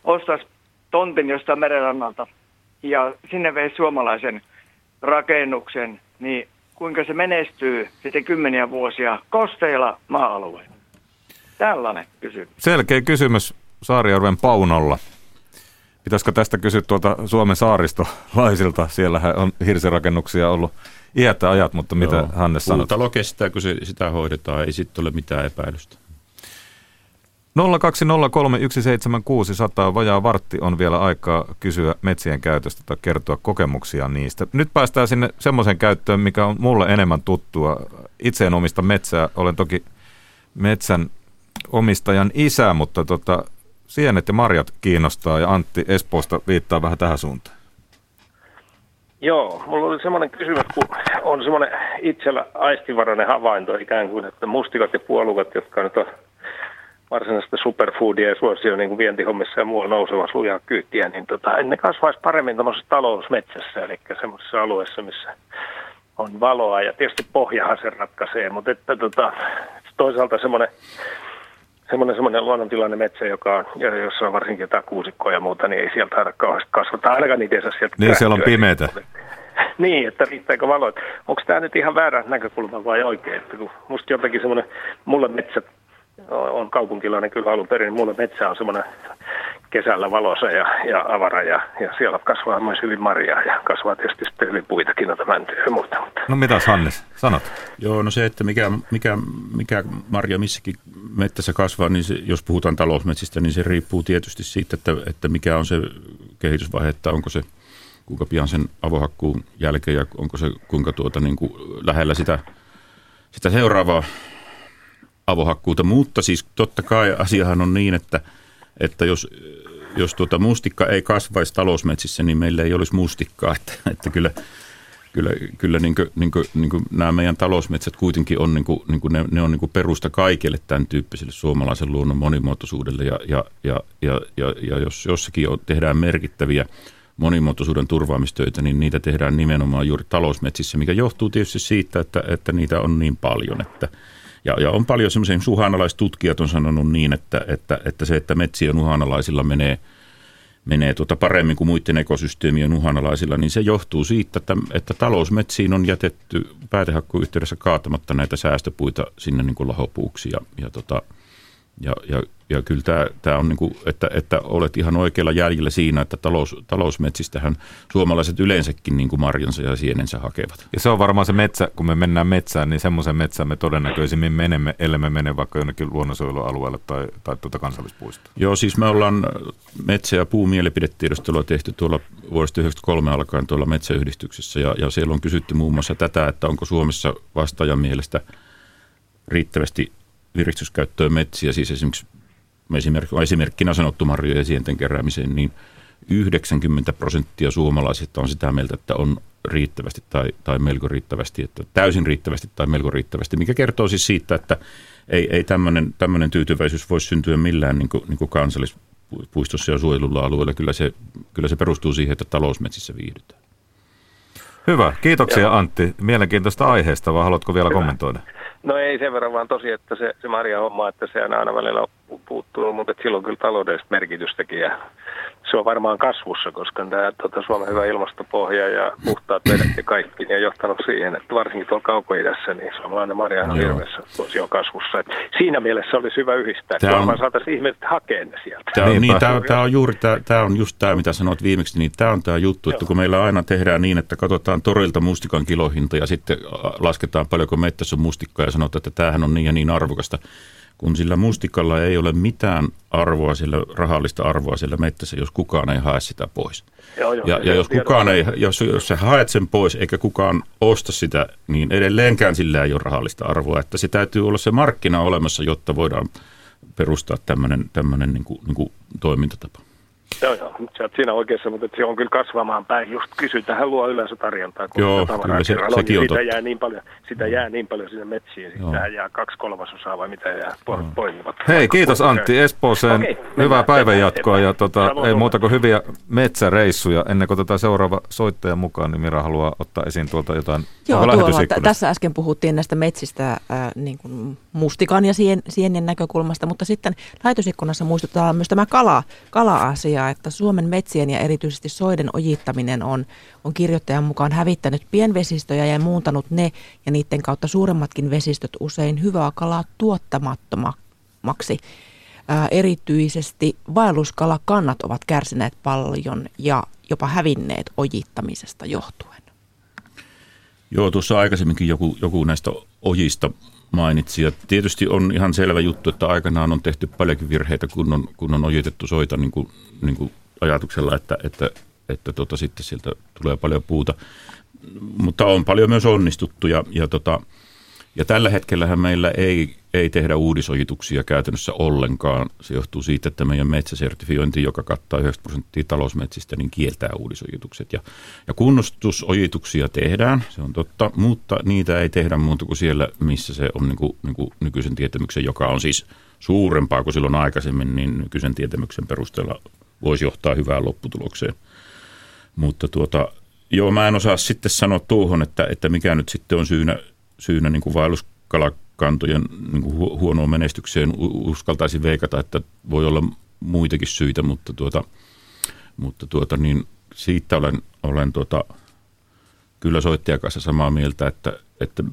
K: ostaisi tontin jostain merenrannalta ja sinne veisi suomalaisen rakennuksen, niin kuinka se menestyy sitten kymmeniä vuosia kosteilla maa-alueilla? Tällainen kysymys.
A: Selkeä kysymys Saarijärven Paunolla. Pitäisikö tästä kysyä tuolta Suomen saaristolaisilta? Siellähän on hirsirakennuksia ollut iätä ajat, mutta mitä Joo. Hannes sanoo?
C: Puutalo kestää, kun se, sitä hoidetaan, ei sitten ole mitään epäilystä.
A: 020317600 vajaa vartti on vielä aikaa kysyä metsien käytöstä tai kertoa kokemuksia niistä. Nyt päästään sinne semmoisen käyttöön, mikä on mulle enemmän tuttua. Itse en omista metsää, olen toki metsän omistajan isä, mutta tota, sienet ja marjat kiinnostaa ja Antti Espoosta viittaa vähän tähän suuntaan.
L: Joo, mulla oli semmoinen kysymys, kun on semmoinen itsellä aistivarainen havainto ikään kuin, että mustikat ja puolukat, jotka nyt on varsinaista superfoodia ja suosio niin kuin vientihommissa ja muualla nousevassa lujaa kyytiä, niin tota, ne kasvaisi paremmin tämmöisessä talousmetsässä, eli semmoisessa alueessa, missä on valoa ja tietysti pohjahan se ratkaisee, mutta että tota, toisaalta semmoinen semmoinen, semmoinen luonnontilainen metsä, joka on, jossa on varsinkin jotain kuusikkoa ja muuta, niin ei sieltä aina kauheasti kasvata, ainakaan saa sieltä
A: Niin, siellä on pimeätä.
L: Niin, että riittääkö valo. Onko tämä nyt ihan väärä näkökulma vai oikein? Että kun musta jotenkin semmoinen, mulle metsät on kaupunkilainen kyllä alun perin. Niin mulla metsä on semmoinen kesällä valossa ja, ja avara ja, ja siellä kasvaa myös hyvin marjaa ja kasvaa tietysti sitten hyvin puitakin noita mäntyjä ja muuta. Mutta.
A: No mitä Hannes, sanot?
C: Joo, no se, että mikä, mikä, mikä marja missäkin mettässä kasvaa, niin se, jos puhutaan talousmetsistä, niin se riippuu tietysti siitä, että, että mikä on se kehitysvaihe, että onko se kuinka pian sen avohakkuun jälkeen ja onko se kuinka tuota, niin kuin lähellä sitä, sitä seuraavaa avohakkuuta, mutta siis totta kai asiahan on niin, että, että jos, jos tuota mustikka ei kasvaisi talousmetsissä, niin meillä ei olisi mustikkaa, että, että kyllä, kyllä, kyllä niin kuin, niin kuin, niin kuin nämä meidän talousmetsät kuitenkin on, niin kuin, niin kuin ne, ne on niin kuin perusta kaikille tämän tyyppiselle suomalaisen luonnon monimuotoisuudelle. Ja, ja, ja, ja, ja, ja jos jossakin tehdään merkittäviä monimuotoisuuden turvaamistöitä, niin niitä tehdään nimenomaan juuri talousmetsissä, mikä johtuu tietysti siitä, että, että niitä on niin paljon, että – Ja, ja on paljon semmoisia, uhanalaistutkijat on sanonut niin, että, että, että se, että metsien uhanalaisilla menee – menee tuota paremmin kuin muiden ekosysteemien uhanalaisilla, niin se johtuu siitä, että, että talousmetsiin on jätetty päätehakkuun yhteydessä kaatamatta näitä säästöpuita sinne niin kuin lahopuuksi ja, ja tota, ja, ja, ja kyllä tämä, tämä on niin kuin, että, että olet ihan oikealla jäljellä siinä, että talous, talousmetsistähän suomalaiset yleensäkin niin kuin marjansa ja sienensä hakevat.
A: Ja se on varmaan se metsä, kun me mennään metsään, niin semmoisen metsään me todennäköisimmin menemme, ellei me mene vaikka jonnekin luonnonsuojelualueelle tai, tai tuota kansallispuistoon.
C: Joo, siis me ollaan metsä- ja puumielipidetiedostelua tehty tuolla vuodesta 1993 alkaen tuolla metsäyhdistyksessä ja, ja siellä on kysytty muun muassa tätä, että onko Suomessa vastaajan mielestä riittävästi virkistyskäyttöön metsiä, siis esimerkiksi esimerkkinä sanottu marjojen ja sienten keräämiseen, niin 90 prosenttia suomalaisista on sitä mieltä, että on riittävästi tai, tai melko riittävästi, että täysin riittävästi tai melko riittävästi, mikä kertoo siis siitä, että ei, ei tämmöinen, tämmöinen tyytyväisyys voi syntyä millään niin kuin, niin kuin kansallispuistossa ja suojelulla alueella. Kyllä se, kyllä se perustuu siihen, että talousmetsissä viihdytään.
A: Hyvä, kiitoksia Joo. Antti. Mielenkiintoista aiheesta, vai haluatko vielä Hyvä. kommentoida?
L: No ei sen verran vaan tosi, että se, se Maria homma, että se aina välillä puuttuu, mutta sillä on kyllä taloudellista merkitystäkin ja se on varmaan kasvussa, koska tämä tuota, Suomen hyvä ilmastopohja ja puhtaat vedet ja kaikki niin on johtanut siihen, että varsinkin tuolla kaukoidässä, niin suomalainen marja on hirveässä on kasvussa. Et siinä mielessä olisi hyvä yhdistää, että varmaan saataisiin ihmiset hakea ne sieltä.
C: Tämä on, niin, tämä, tämä on juuri tämä, tämä on just tämä, mitä sanoit viimeksi, niin tämä on tämä juttu, että kun meillä aina tehdään niin, että katsotaan torilta mustikan kilohinta ja sitten lasketaan paljonko mettässä on mustikkaa ja sanotaan, että tämähän on niin ja niin arvokasta kun sillä mustikalla ei ole mitään arvoa, sillä rahallista arvoa sillä mettässä, jos kukaan ei hae sitä pois. Joo, joo, ja, ja jos, kukaan ei, jos, jos sä haet sen pois eikä kukaan osta sitä, niin edelleenkään sillä ei ole rahallista arvoa. Että se täytyy olla se markkina olemassa, jotta voidaan perustaa tämmöinen, tämmöinen niin kuin, niin kuin toimintatapa.
L: Joo, joo. Sä oot siinä oikeassa, mutta se on kyllä kasvamaan päin. Just kysyntähän luo yleensä tarjontaa, kun
C: joo, kyllä se,
L: on, sekin on sitä jää, niin paljon, sitä jää niin paljon sinne metsiin. Sitä jää kaksi kolmasosaa vai mitä jää po- poimivat.
A: Hei, kiitos Antti Espooseen. Okay, hyvää päivänjatkoa ja tota, ei muuta kuin hyviä metsäreissuja. Ennen kuin tätä seuraava soittaja mukaan, niin Mira haluaa ottaa esiin tuolta jotain.
E: Joo, tuolla, t- tässä äsken puhuttiin näistä metsistä äh, niin kuin mustikan ja sien, sienien näkökulmasta, mutta sitten lähetysikkunassa muistutetaan myös tämä kala, kala-asia, että Suomen metsien ja erityisesti soiden ojittaminen on, on kirjoittajan mukaan hävittänyt pienvesistöjä ja muuntanut ne ja niiden kautta suuremmatkin vesistöt usein hyvää kalaa tuottamattomaksi. Ää, erityisesti vaelluskalakannat ovat kärsineet paljon ja jopa hävinneet ojittamisesta johtuen.
C: Joo, tuossa aikaisemminkin joku, joku näistä ojista mainitsi. Ja tietysti on ihan selvä juttu, että aikanaan on tehty paljonkin virheitä, kun on, kun on ojitettu soita niin kuin, niin kuin ajatuksella, että, että, että tota, sitten sieltä tulee paljon puuta. Mutta on paljon myös onnistuttu ja, ja, tota, ja tällä hetkellähän meillä ei, ei tehdä uudisojituksia käytännössä ollenkaan. Se johtuu siitä, että meidän metsäsertifiointi, joka kattaa 90 prosenttia talousmetsistä, niin kieltää uudisojitukset. Ja, ja kunnostusojituksia tehdään, se on totta, mutta niitä ei tehdä muuta kuin siellä, missä se on niin kuin, niin kuin nykyisen tietämyksen, joka on siis suurempaa kuin silloin aikaisemmin, niin nykyisen tietämyksen perusteella voisi johtaa hyvään lopputulokseen. Mutta tuota, joo, mä en osaa sitten sanoa tuohon, että, että mikä nyt sitten on syynä, syynä niin kuin vaelluskalakantojen niin kuin huonoon menestykseen. Uskaltaisin veikata, että voi olla muitakin syitä, mutta, tuota, mutta tuota, niin siitä olen, olen tuota, kyllä soittajan kanssa samaa mieltä, että, että,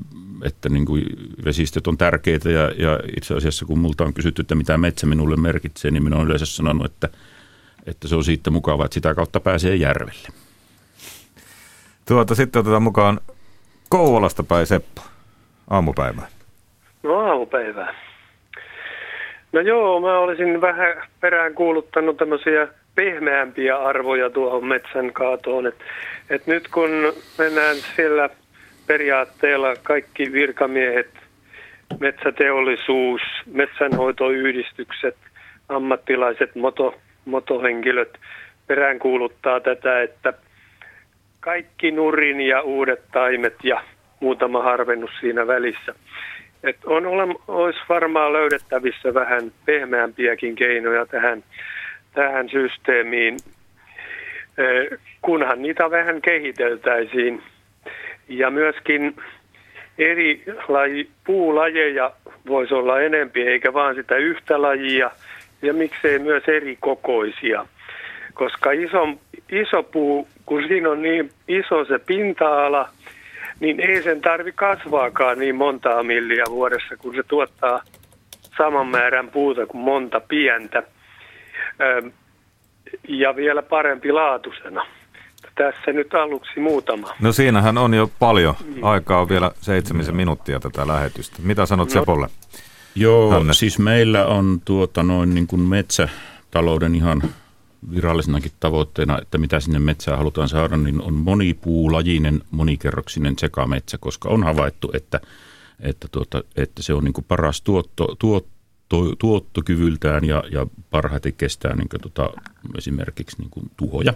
C: että niin kuin vesistöt on tärkeitä ja, ja itse asiassa kun multa on kysytty, että mitä metsä minulle merkitsee, niin minä olen yleensä sanonut, että – että se on siitä mukava, että sitä kautta pääsee järvelle.
A: Tuota, sitten otetaan mukaan Kouvolasta päin Seppo. Aamupäivää.
M: No aamupäivää. No joo, mä olisin vähän perään kuuluttanut tämmöisiä pehmeämpiä arvoja tuohon metsän kaatoon. Et, et nyt kun mennään siellä periaatteella kaikki virkamiehet, metsäteollisuus, metsänhoitoyhdistykset, ammattilaiset, moto, motohenkilöt peräänkuuluttaa tätä, että kaikki nurin ja uudet taimet ja muutama harvennus siinä välissä. Et on ole, olisi varmaan löydettävissä vähän pehmeämpiäkin keinoja tähän, tähän systeemiin, kunhan niitä vähän kehiteltäisiin. Ja myöskin eri laji, puulajeja voisi olla enempi, eikä vaan sitä yhtä lajia, ja miksei myös eri kokoisia. Koska iso, iso puu, kun siinä on niin iso se pinta-ala, niin ei sen tarvi kasvaakaan niin montaa milliä vuodessa, kun se tuottaa saman määrän puuta kuin monta pientä. Ja vielä parempi laatusena. Tässä nyt aluksi muutama.
A: No siinähän on jo paljon. Aikaa on vielä seitsemisen minuuttia tätä lähetystä. Mitä sanot no, Sepolle?
C: Joo, Hannes. siis meillä on tuota noin niin kuin metsätalouden ihan virallisenakin tavoitteena, että mitä sinne metsään halutaan saada, niin on monipuulajinen, monikerroksinen sekametsä, koska on havaittu, että, että, tuota, että se on niin paras tuotto, tuotto, tuottokyvyltään ja, ja parhaiten kestää niin kuin tuota, esimerkiksi niin kuin tuhoja.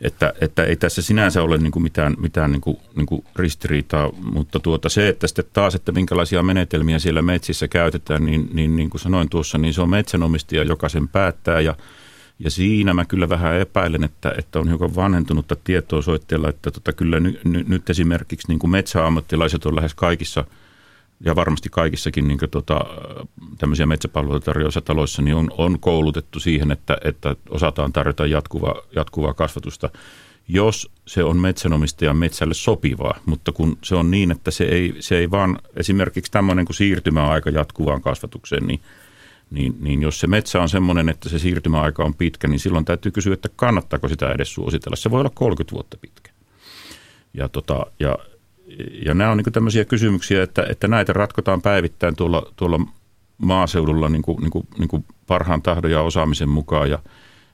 C: Että, että ei tässä sinänsä ole niin kuin mitään, mitään niin kuin, niin kuin ristiriitaa, mutta tuota se, että sitten taas, että minkälaisia menetelmiä siellä metsissä käytetään, niin, niin, niin kuin sanoin tuossa, niin se on metsänomistaja, joka sen päättää ja ja siinä mä kyllä vähän epäilen, että, että on hiukan vanhentunutta tietoa soitteella, että tota, kyllä ny, ny, nyt esimerkiksi niin kuin metsäammattilaiset on lähes kaikissa ja varmasti kaikissakin niin kuin, tota, tämmöisiä metsäpalveluita tarjoavissa taloissa niin on, on koulutettu siihen, että, että osataan tarjota jatkuvaa, jatkuvaa kasvatusta, jos se on metsänomistajan metsälle sopivaa. Mutta kun se on niin, että se ei, se ei vaan esimerkiksi tämmöinen kuin siirtymäaika jatkuvaan kasvatukseen, niin – niin, niin jos se metsä on semmoinen, että se siirtymäaika on pitkä, niin silloin täytyy kysyä, että kannattaako sitä edes suositella. Se voi olla 30 vuotta pitkä. Ja, tota, ja, ja nämä on niin tämmöisiä kysymyksiä, että, että näitä ratkotaan päivittäin tuolla, tuolla maaseudulla niin kuin, niin kuin, niin kuin parhaan tahdon ja osaamisen mukaan. Ja,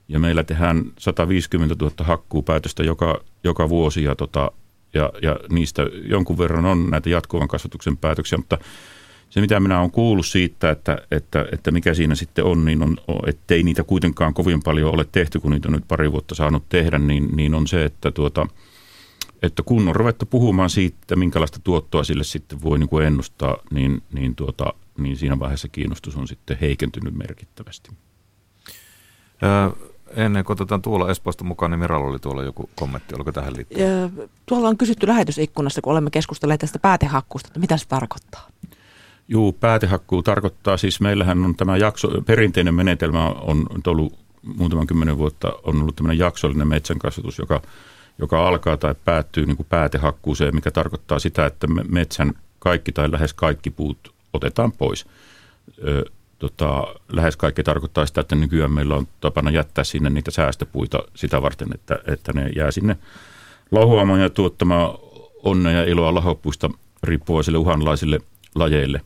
C: ja meillä tehdään 150 000 hakkuupäätöstä joka, joka vuosi ja, tota, ja, ja niistä jonkun verran on näitä jatkuvan kasvatuksen päätöksiä, mutta – se, mitä minä olen kuullut siitä, että, että, että mikä siinä sitten on, niin on, ettei niitä kuitenkaan kovin paljon ole tehty, kun niitä on nyt pari vuotta saanut tehdä, niin, niin on se, että, tuota, että kun on ruvettu puhumaan siitä, minkälaista tuottoa sille sitten voi niin kuin ennustaa, niin, niin, tuota, niin siinä vaiheessa kiinnostus on sitten heikentynyt merkittävästi.
A: Ää, ennen kuin otetaan Tuolla Espoosta mukaan, niin Miralla oli tuolla joku kommentti, oliko tähän liittyen?
E: Tuolla on kysytty lähetysikkunassa, kun olemme keskustelleet tästä päätehakkuusta, että mitä se tarkoittaa?
C: Juu, päätehakkuu tarkoittaa siis, meillähän on tämä jakso, perinteinen menetelmä on ollut muutaman kymmenen vuotta, on ollut tämmöinen jaksollinen metsänkasvatus, joka, joka alkaa tai päättyy niin kuin päätehakkuuseen, mikä tarkoittaa sitä, että metsän kaikki tai lähes kaikki puut otetaan pois. Ö, tota, lähes kaikki tarkoittaa sitä, että nykyään meillä on tapana jättää sinne niitä säästöpuita sitä varten, että, että ne jää sinne lahoamaan ja tuottamaan onnea ja iloa lahopuista riippuvaisille uhanlaisille lajeille.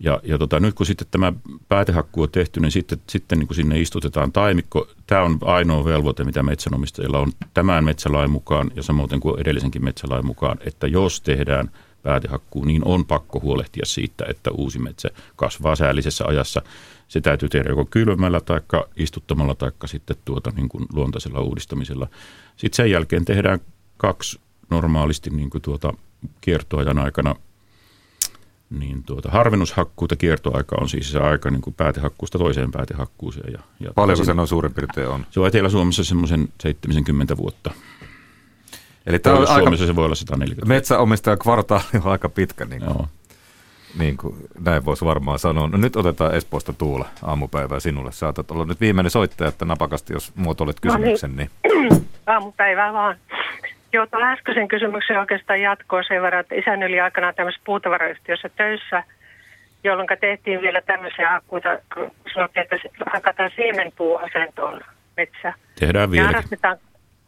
C: Ja, ja tota, nyt kun sitten tämä päätehakku on tehty, niin sitten, sitten niin kuin sinne istutetaan taimikko. Tämä on ainoa velvoite, mitä metsänomistajilla on tämän metsälain mukaan ja samoin kuin edellisenkin metsälain mukaan, että jos tehdään päätehakkuu, niin on pakko huolehtia siitä, että uusi metsä kasvaa säällisessä ajassa. Se täytyy tehdä joko kylmällä tai istuttamalla tai sitten tuota niin kuin luontaisella uudistamisella. Sitten sen jälkeen tehdään kaksi normaalisti niin kuin tuota kiertoajan aikana niin tuota, harvennushakkuuta kiertoaika on siis se aika niin kuin päätehakkuusta toiseen päätehakkuuseen. Ja,
A: ja Paljonko se noin suurin piirtein on?
C: Se on Etelä-Suomessa semmoisen 70 vuotta.
A: Eli tämä on
C: Suomessa aika, se voi olla 140.
A: Metsäomistajan kvartaali on aika pitkä, niin kuin, Joo. niin kuin näin voisi varmaan sanoa. No nyt otetaan Espoosta Tuula aamupäivää sinulle. Saatat olla nyt viimeinen soittaja, että napakasti, jos muotoilet kysymyksen. No niin.
N: niin. Aamupäivää vaan. Joo, tuolla äskeisen kysymyksen oikeastaan jatkoa sen verran, että isän yli aikana tämmöisessä puutavarayhtiössä töissä, jolloin tehtiin vielä tämmöisiä hakkuita, kun sanottiin, että hakataan siemenpuuasentoon metsä.
C: Tehdään vielä.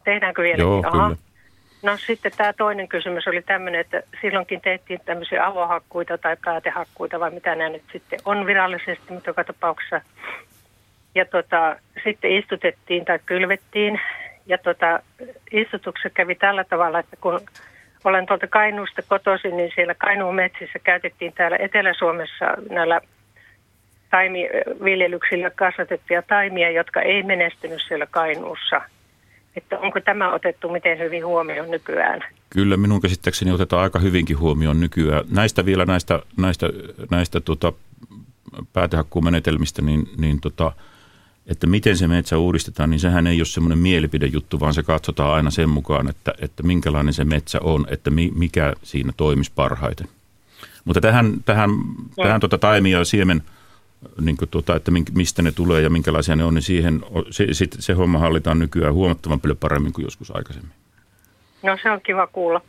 N: Tehdäänkö vielä?
C: Joo, Aha. kyllä.
N: No sitten tämä toinen kysymys oli tämmöinen, että silloinkin tehtiin tämmöisiä avohakkuita tai päätehakkuita, vai mitä nämä nyt sitten on virallisesti, mutta joka tapauksessa. Ja tota, sitten istutettiin tai kylvettiin ja tota, istutuksessa kävi tällä tavalla, että kun olen tuolta Kainuusta kotoisin, niin siellä Kainuun metsissä käytettiin täällä Etelä-Suomessa näillä taimiviljelyksillä kasvatettuja taimia, jotka ei menestynyt siellä Kainuussa. Että onko tämä otettu miten hyvin huomioon nykyään?
C: Kyllä minun käsittääkseni otetaan aika hyvinkin huomioon nykyään. Näistä vielä näistä, näistä, näistä tota, päätehakkuumenetelmistä, niin, niin tota, että miten se metsä uudistetaan, niin sehän ei ole semmoinen mielipidejuttu, vaan se katsotaan aina sen mukaan, että, että minkälainen se metsä on, että mi, mikä siinä toimisi parhaiten. Mutta tähän, tähän, tähän tuota taimia ja siemen, niin tuota, että mistä ne tulee ja minkälaisia ne on, niin siihen, se, se, se homma hallitaan nykyään huomattavan paljon paremmin kuin joskus aikaisemmin.
N: No se on kiva kuulla.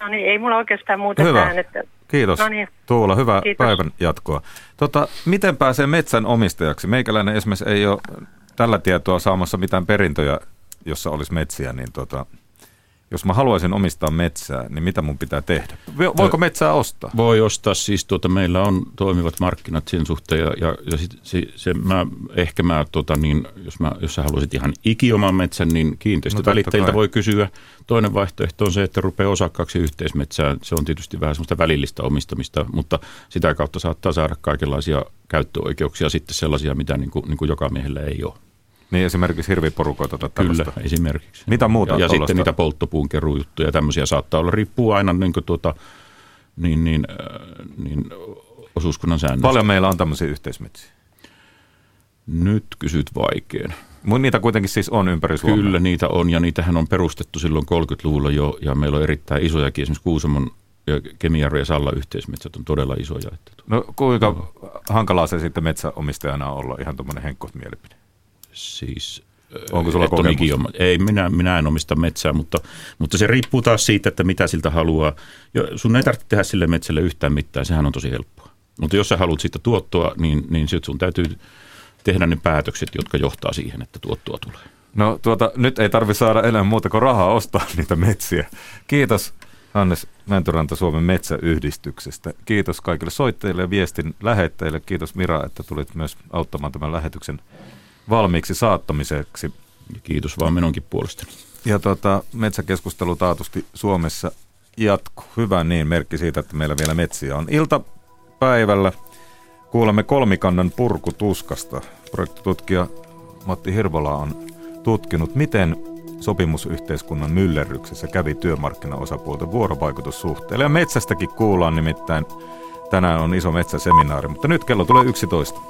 N: No niin, ei mulla oikeastaan muuta
A: Hyvä.
N: tähän. Että...
A: Kiitos
N: No niin.
A: Tuula, hyvää
N: Kiitos.
A: päivän jatkoa. Tota, miten pääsee metsän omistajaksi? Meikäläinen esimerkiksi ei ole tällä tietoa saamassa mitään perintöjä, jossa olisi metsiä, niin tota, jos mä haluaisin omistaa metsää, niin mitä mun pitää tehdä? Vo- Voiko metsää ostaa?
C: Voi ostaa, siis tuota, meillä on toimivat markkinat sen suhteen ja, ja, ja sit, se, se, mä, ehkä mä, tota, niin, jos, mä, jos sä haluaisit ihan ikioman metsän, niin kiinteistövälittäjiltä
A: No
C: voi kysyä. Toinen vaihtoehto on se, että rupeaa osakkaaksi yhteismetsään. Se on tietysti vähän semmoista välillistä omistamista, mutta sitä kautta saattaa saada kaikenlaisia käyttöoikeuksia sitten sellaisia, mitä niin kuin, niin kuin joka miehellä ei ole.
A: Niin esimerkiksi hirviporukoita tai
C: Kyllä,
A: tällaista.
C: esimerkiksi.
A: Mitä muuta
C: Ja, ja sitten niitä polttopuunkeruujuttuja ja tämmöisiä saattaa olla. Riippuu aina niin kuin tuota, niin, niin, äh, niin osuuskunnan säännöistä.
A: Paljon meillä on tämmöisiä yhteismetsiä?
C: Nyt kysyt vaikein.
A: Mun niitä kuitenkin siis on ympäri Suomea.
C: Kyllä niitä on ja niitähän on perustettu silloin 30-luvulla jo ja meillä on erittäin isojakin. Esimerkiksi Kuusamon ja Kemijärven ja Salla yhteismetsät on todella isoja. Että
A: No kuinka hankalaa se sitten metsäomistajana on olla ihan tuommoinen henkkoht mielipide?
C: Siis
A: Onko sulla
C: on
A: kokemusta?
C: Ei, minä, minä en omista metsää, mutta, mutta se riippuu taas siitä, että mitä siltä haluaa. Jo, sun ei tarvitse tehdä sille metsälle yhtään mitään, sehän on tosi helppoa. Mutta jos sä haluat siitä tuottoa, niin, niin sit sun täytyy tehdä ne päätökset, jotka johtaa siihen, että tuottoa tulee.
A: No tuota, nyt ei tarvi saada enää muuta kuin rahaa ostaa niitä metsiä. Kiitos Hannes Mäntyranta Suomen metsäyhdistyksestä. Kiitos kaikille soittajille ja viestin lähettäjille. Kiitos Mira, että tulit myös auttamaan tämän lähetyksen valmiiksi saattamiseksi.
C: Kiitos vaan minunkin puolestani.
A: Ja tuota, metsäkeskustelu taatusti Suomessa jatkuu. Hyvä niin, merkki siitä, että meillä vielä metsiä on. Iltapäivällä kuulemme kolmikannan purkutuskasta. Projektitutkija Matti Hirvola on tutkinut, miten sopimusyhteiskunnan myllerryksessä kävi työmarkkinaosapuolten vuorovaikutussuhteelle. Ja metsästäkin kuullaan nimittäin. Tänään on iso metsäseminaari, mutta nyt kello tulee 11.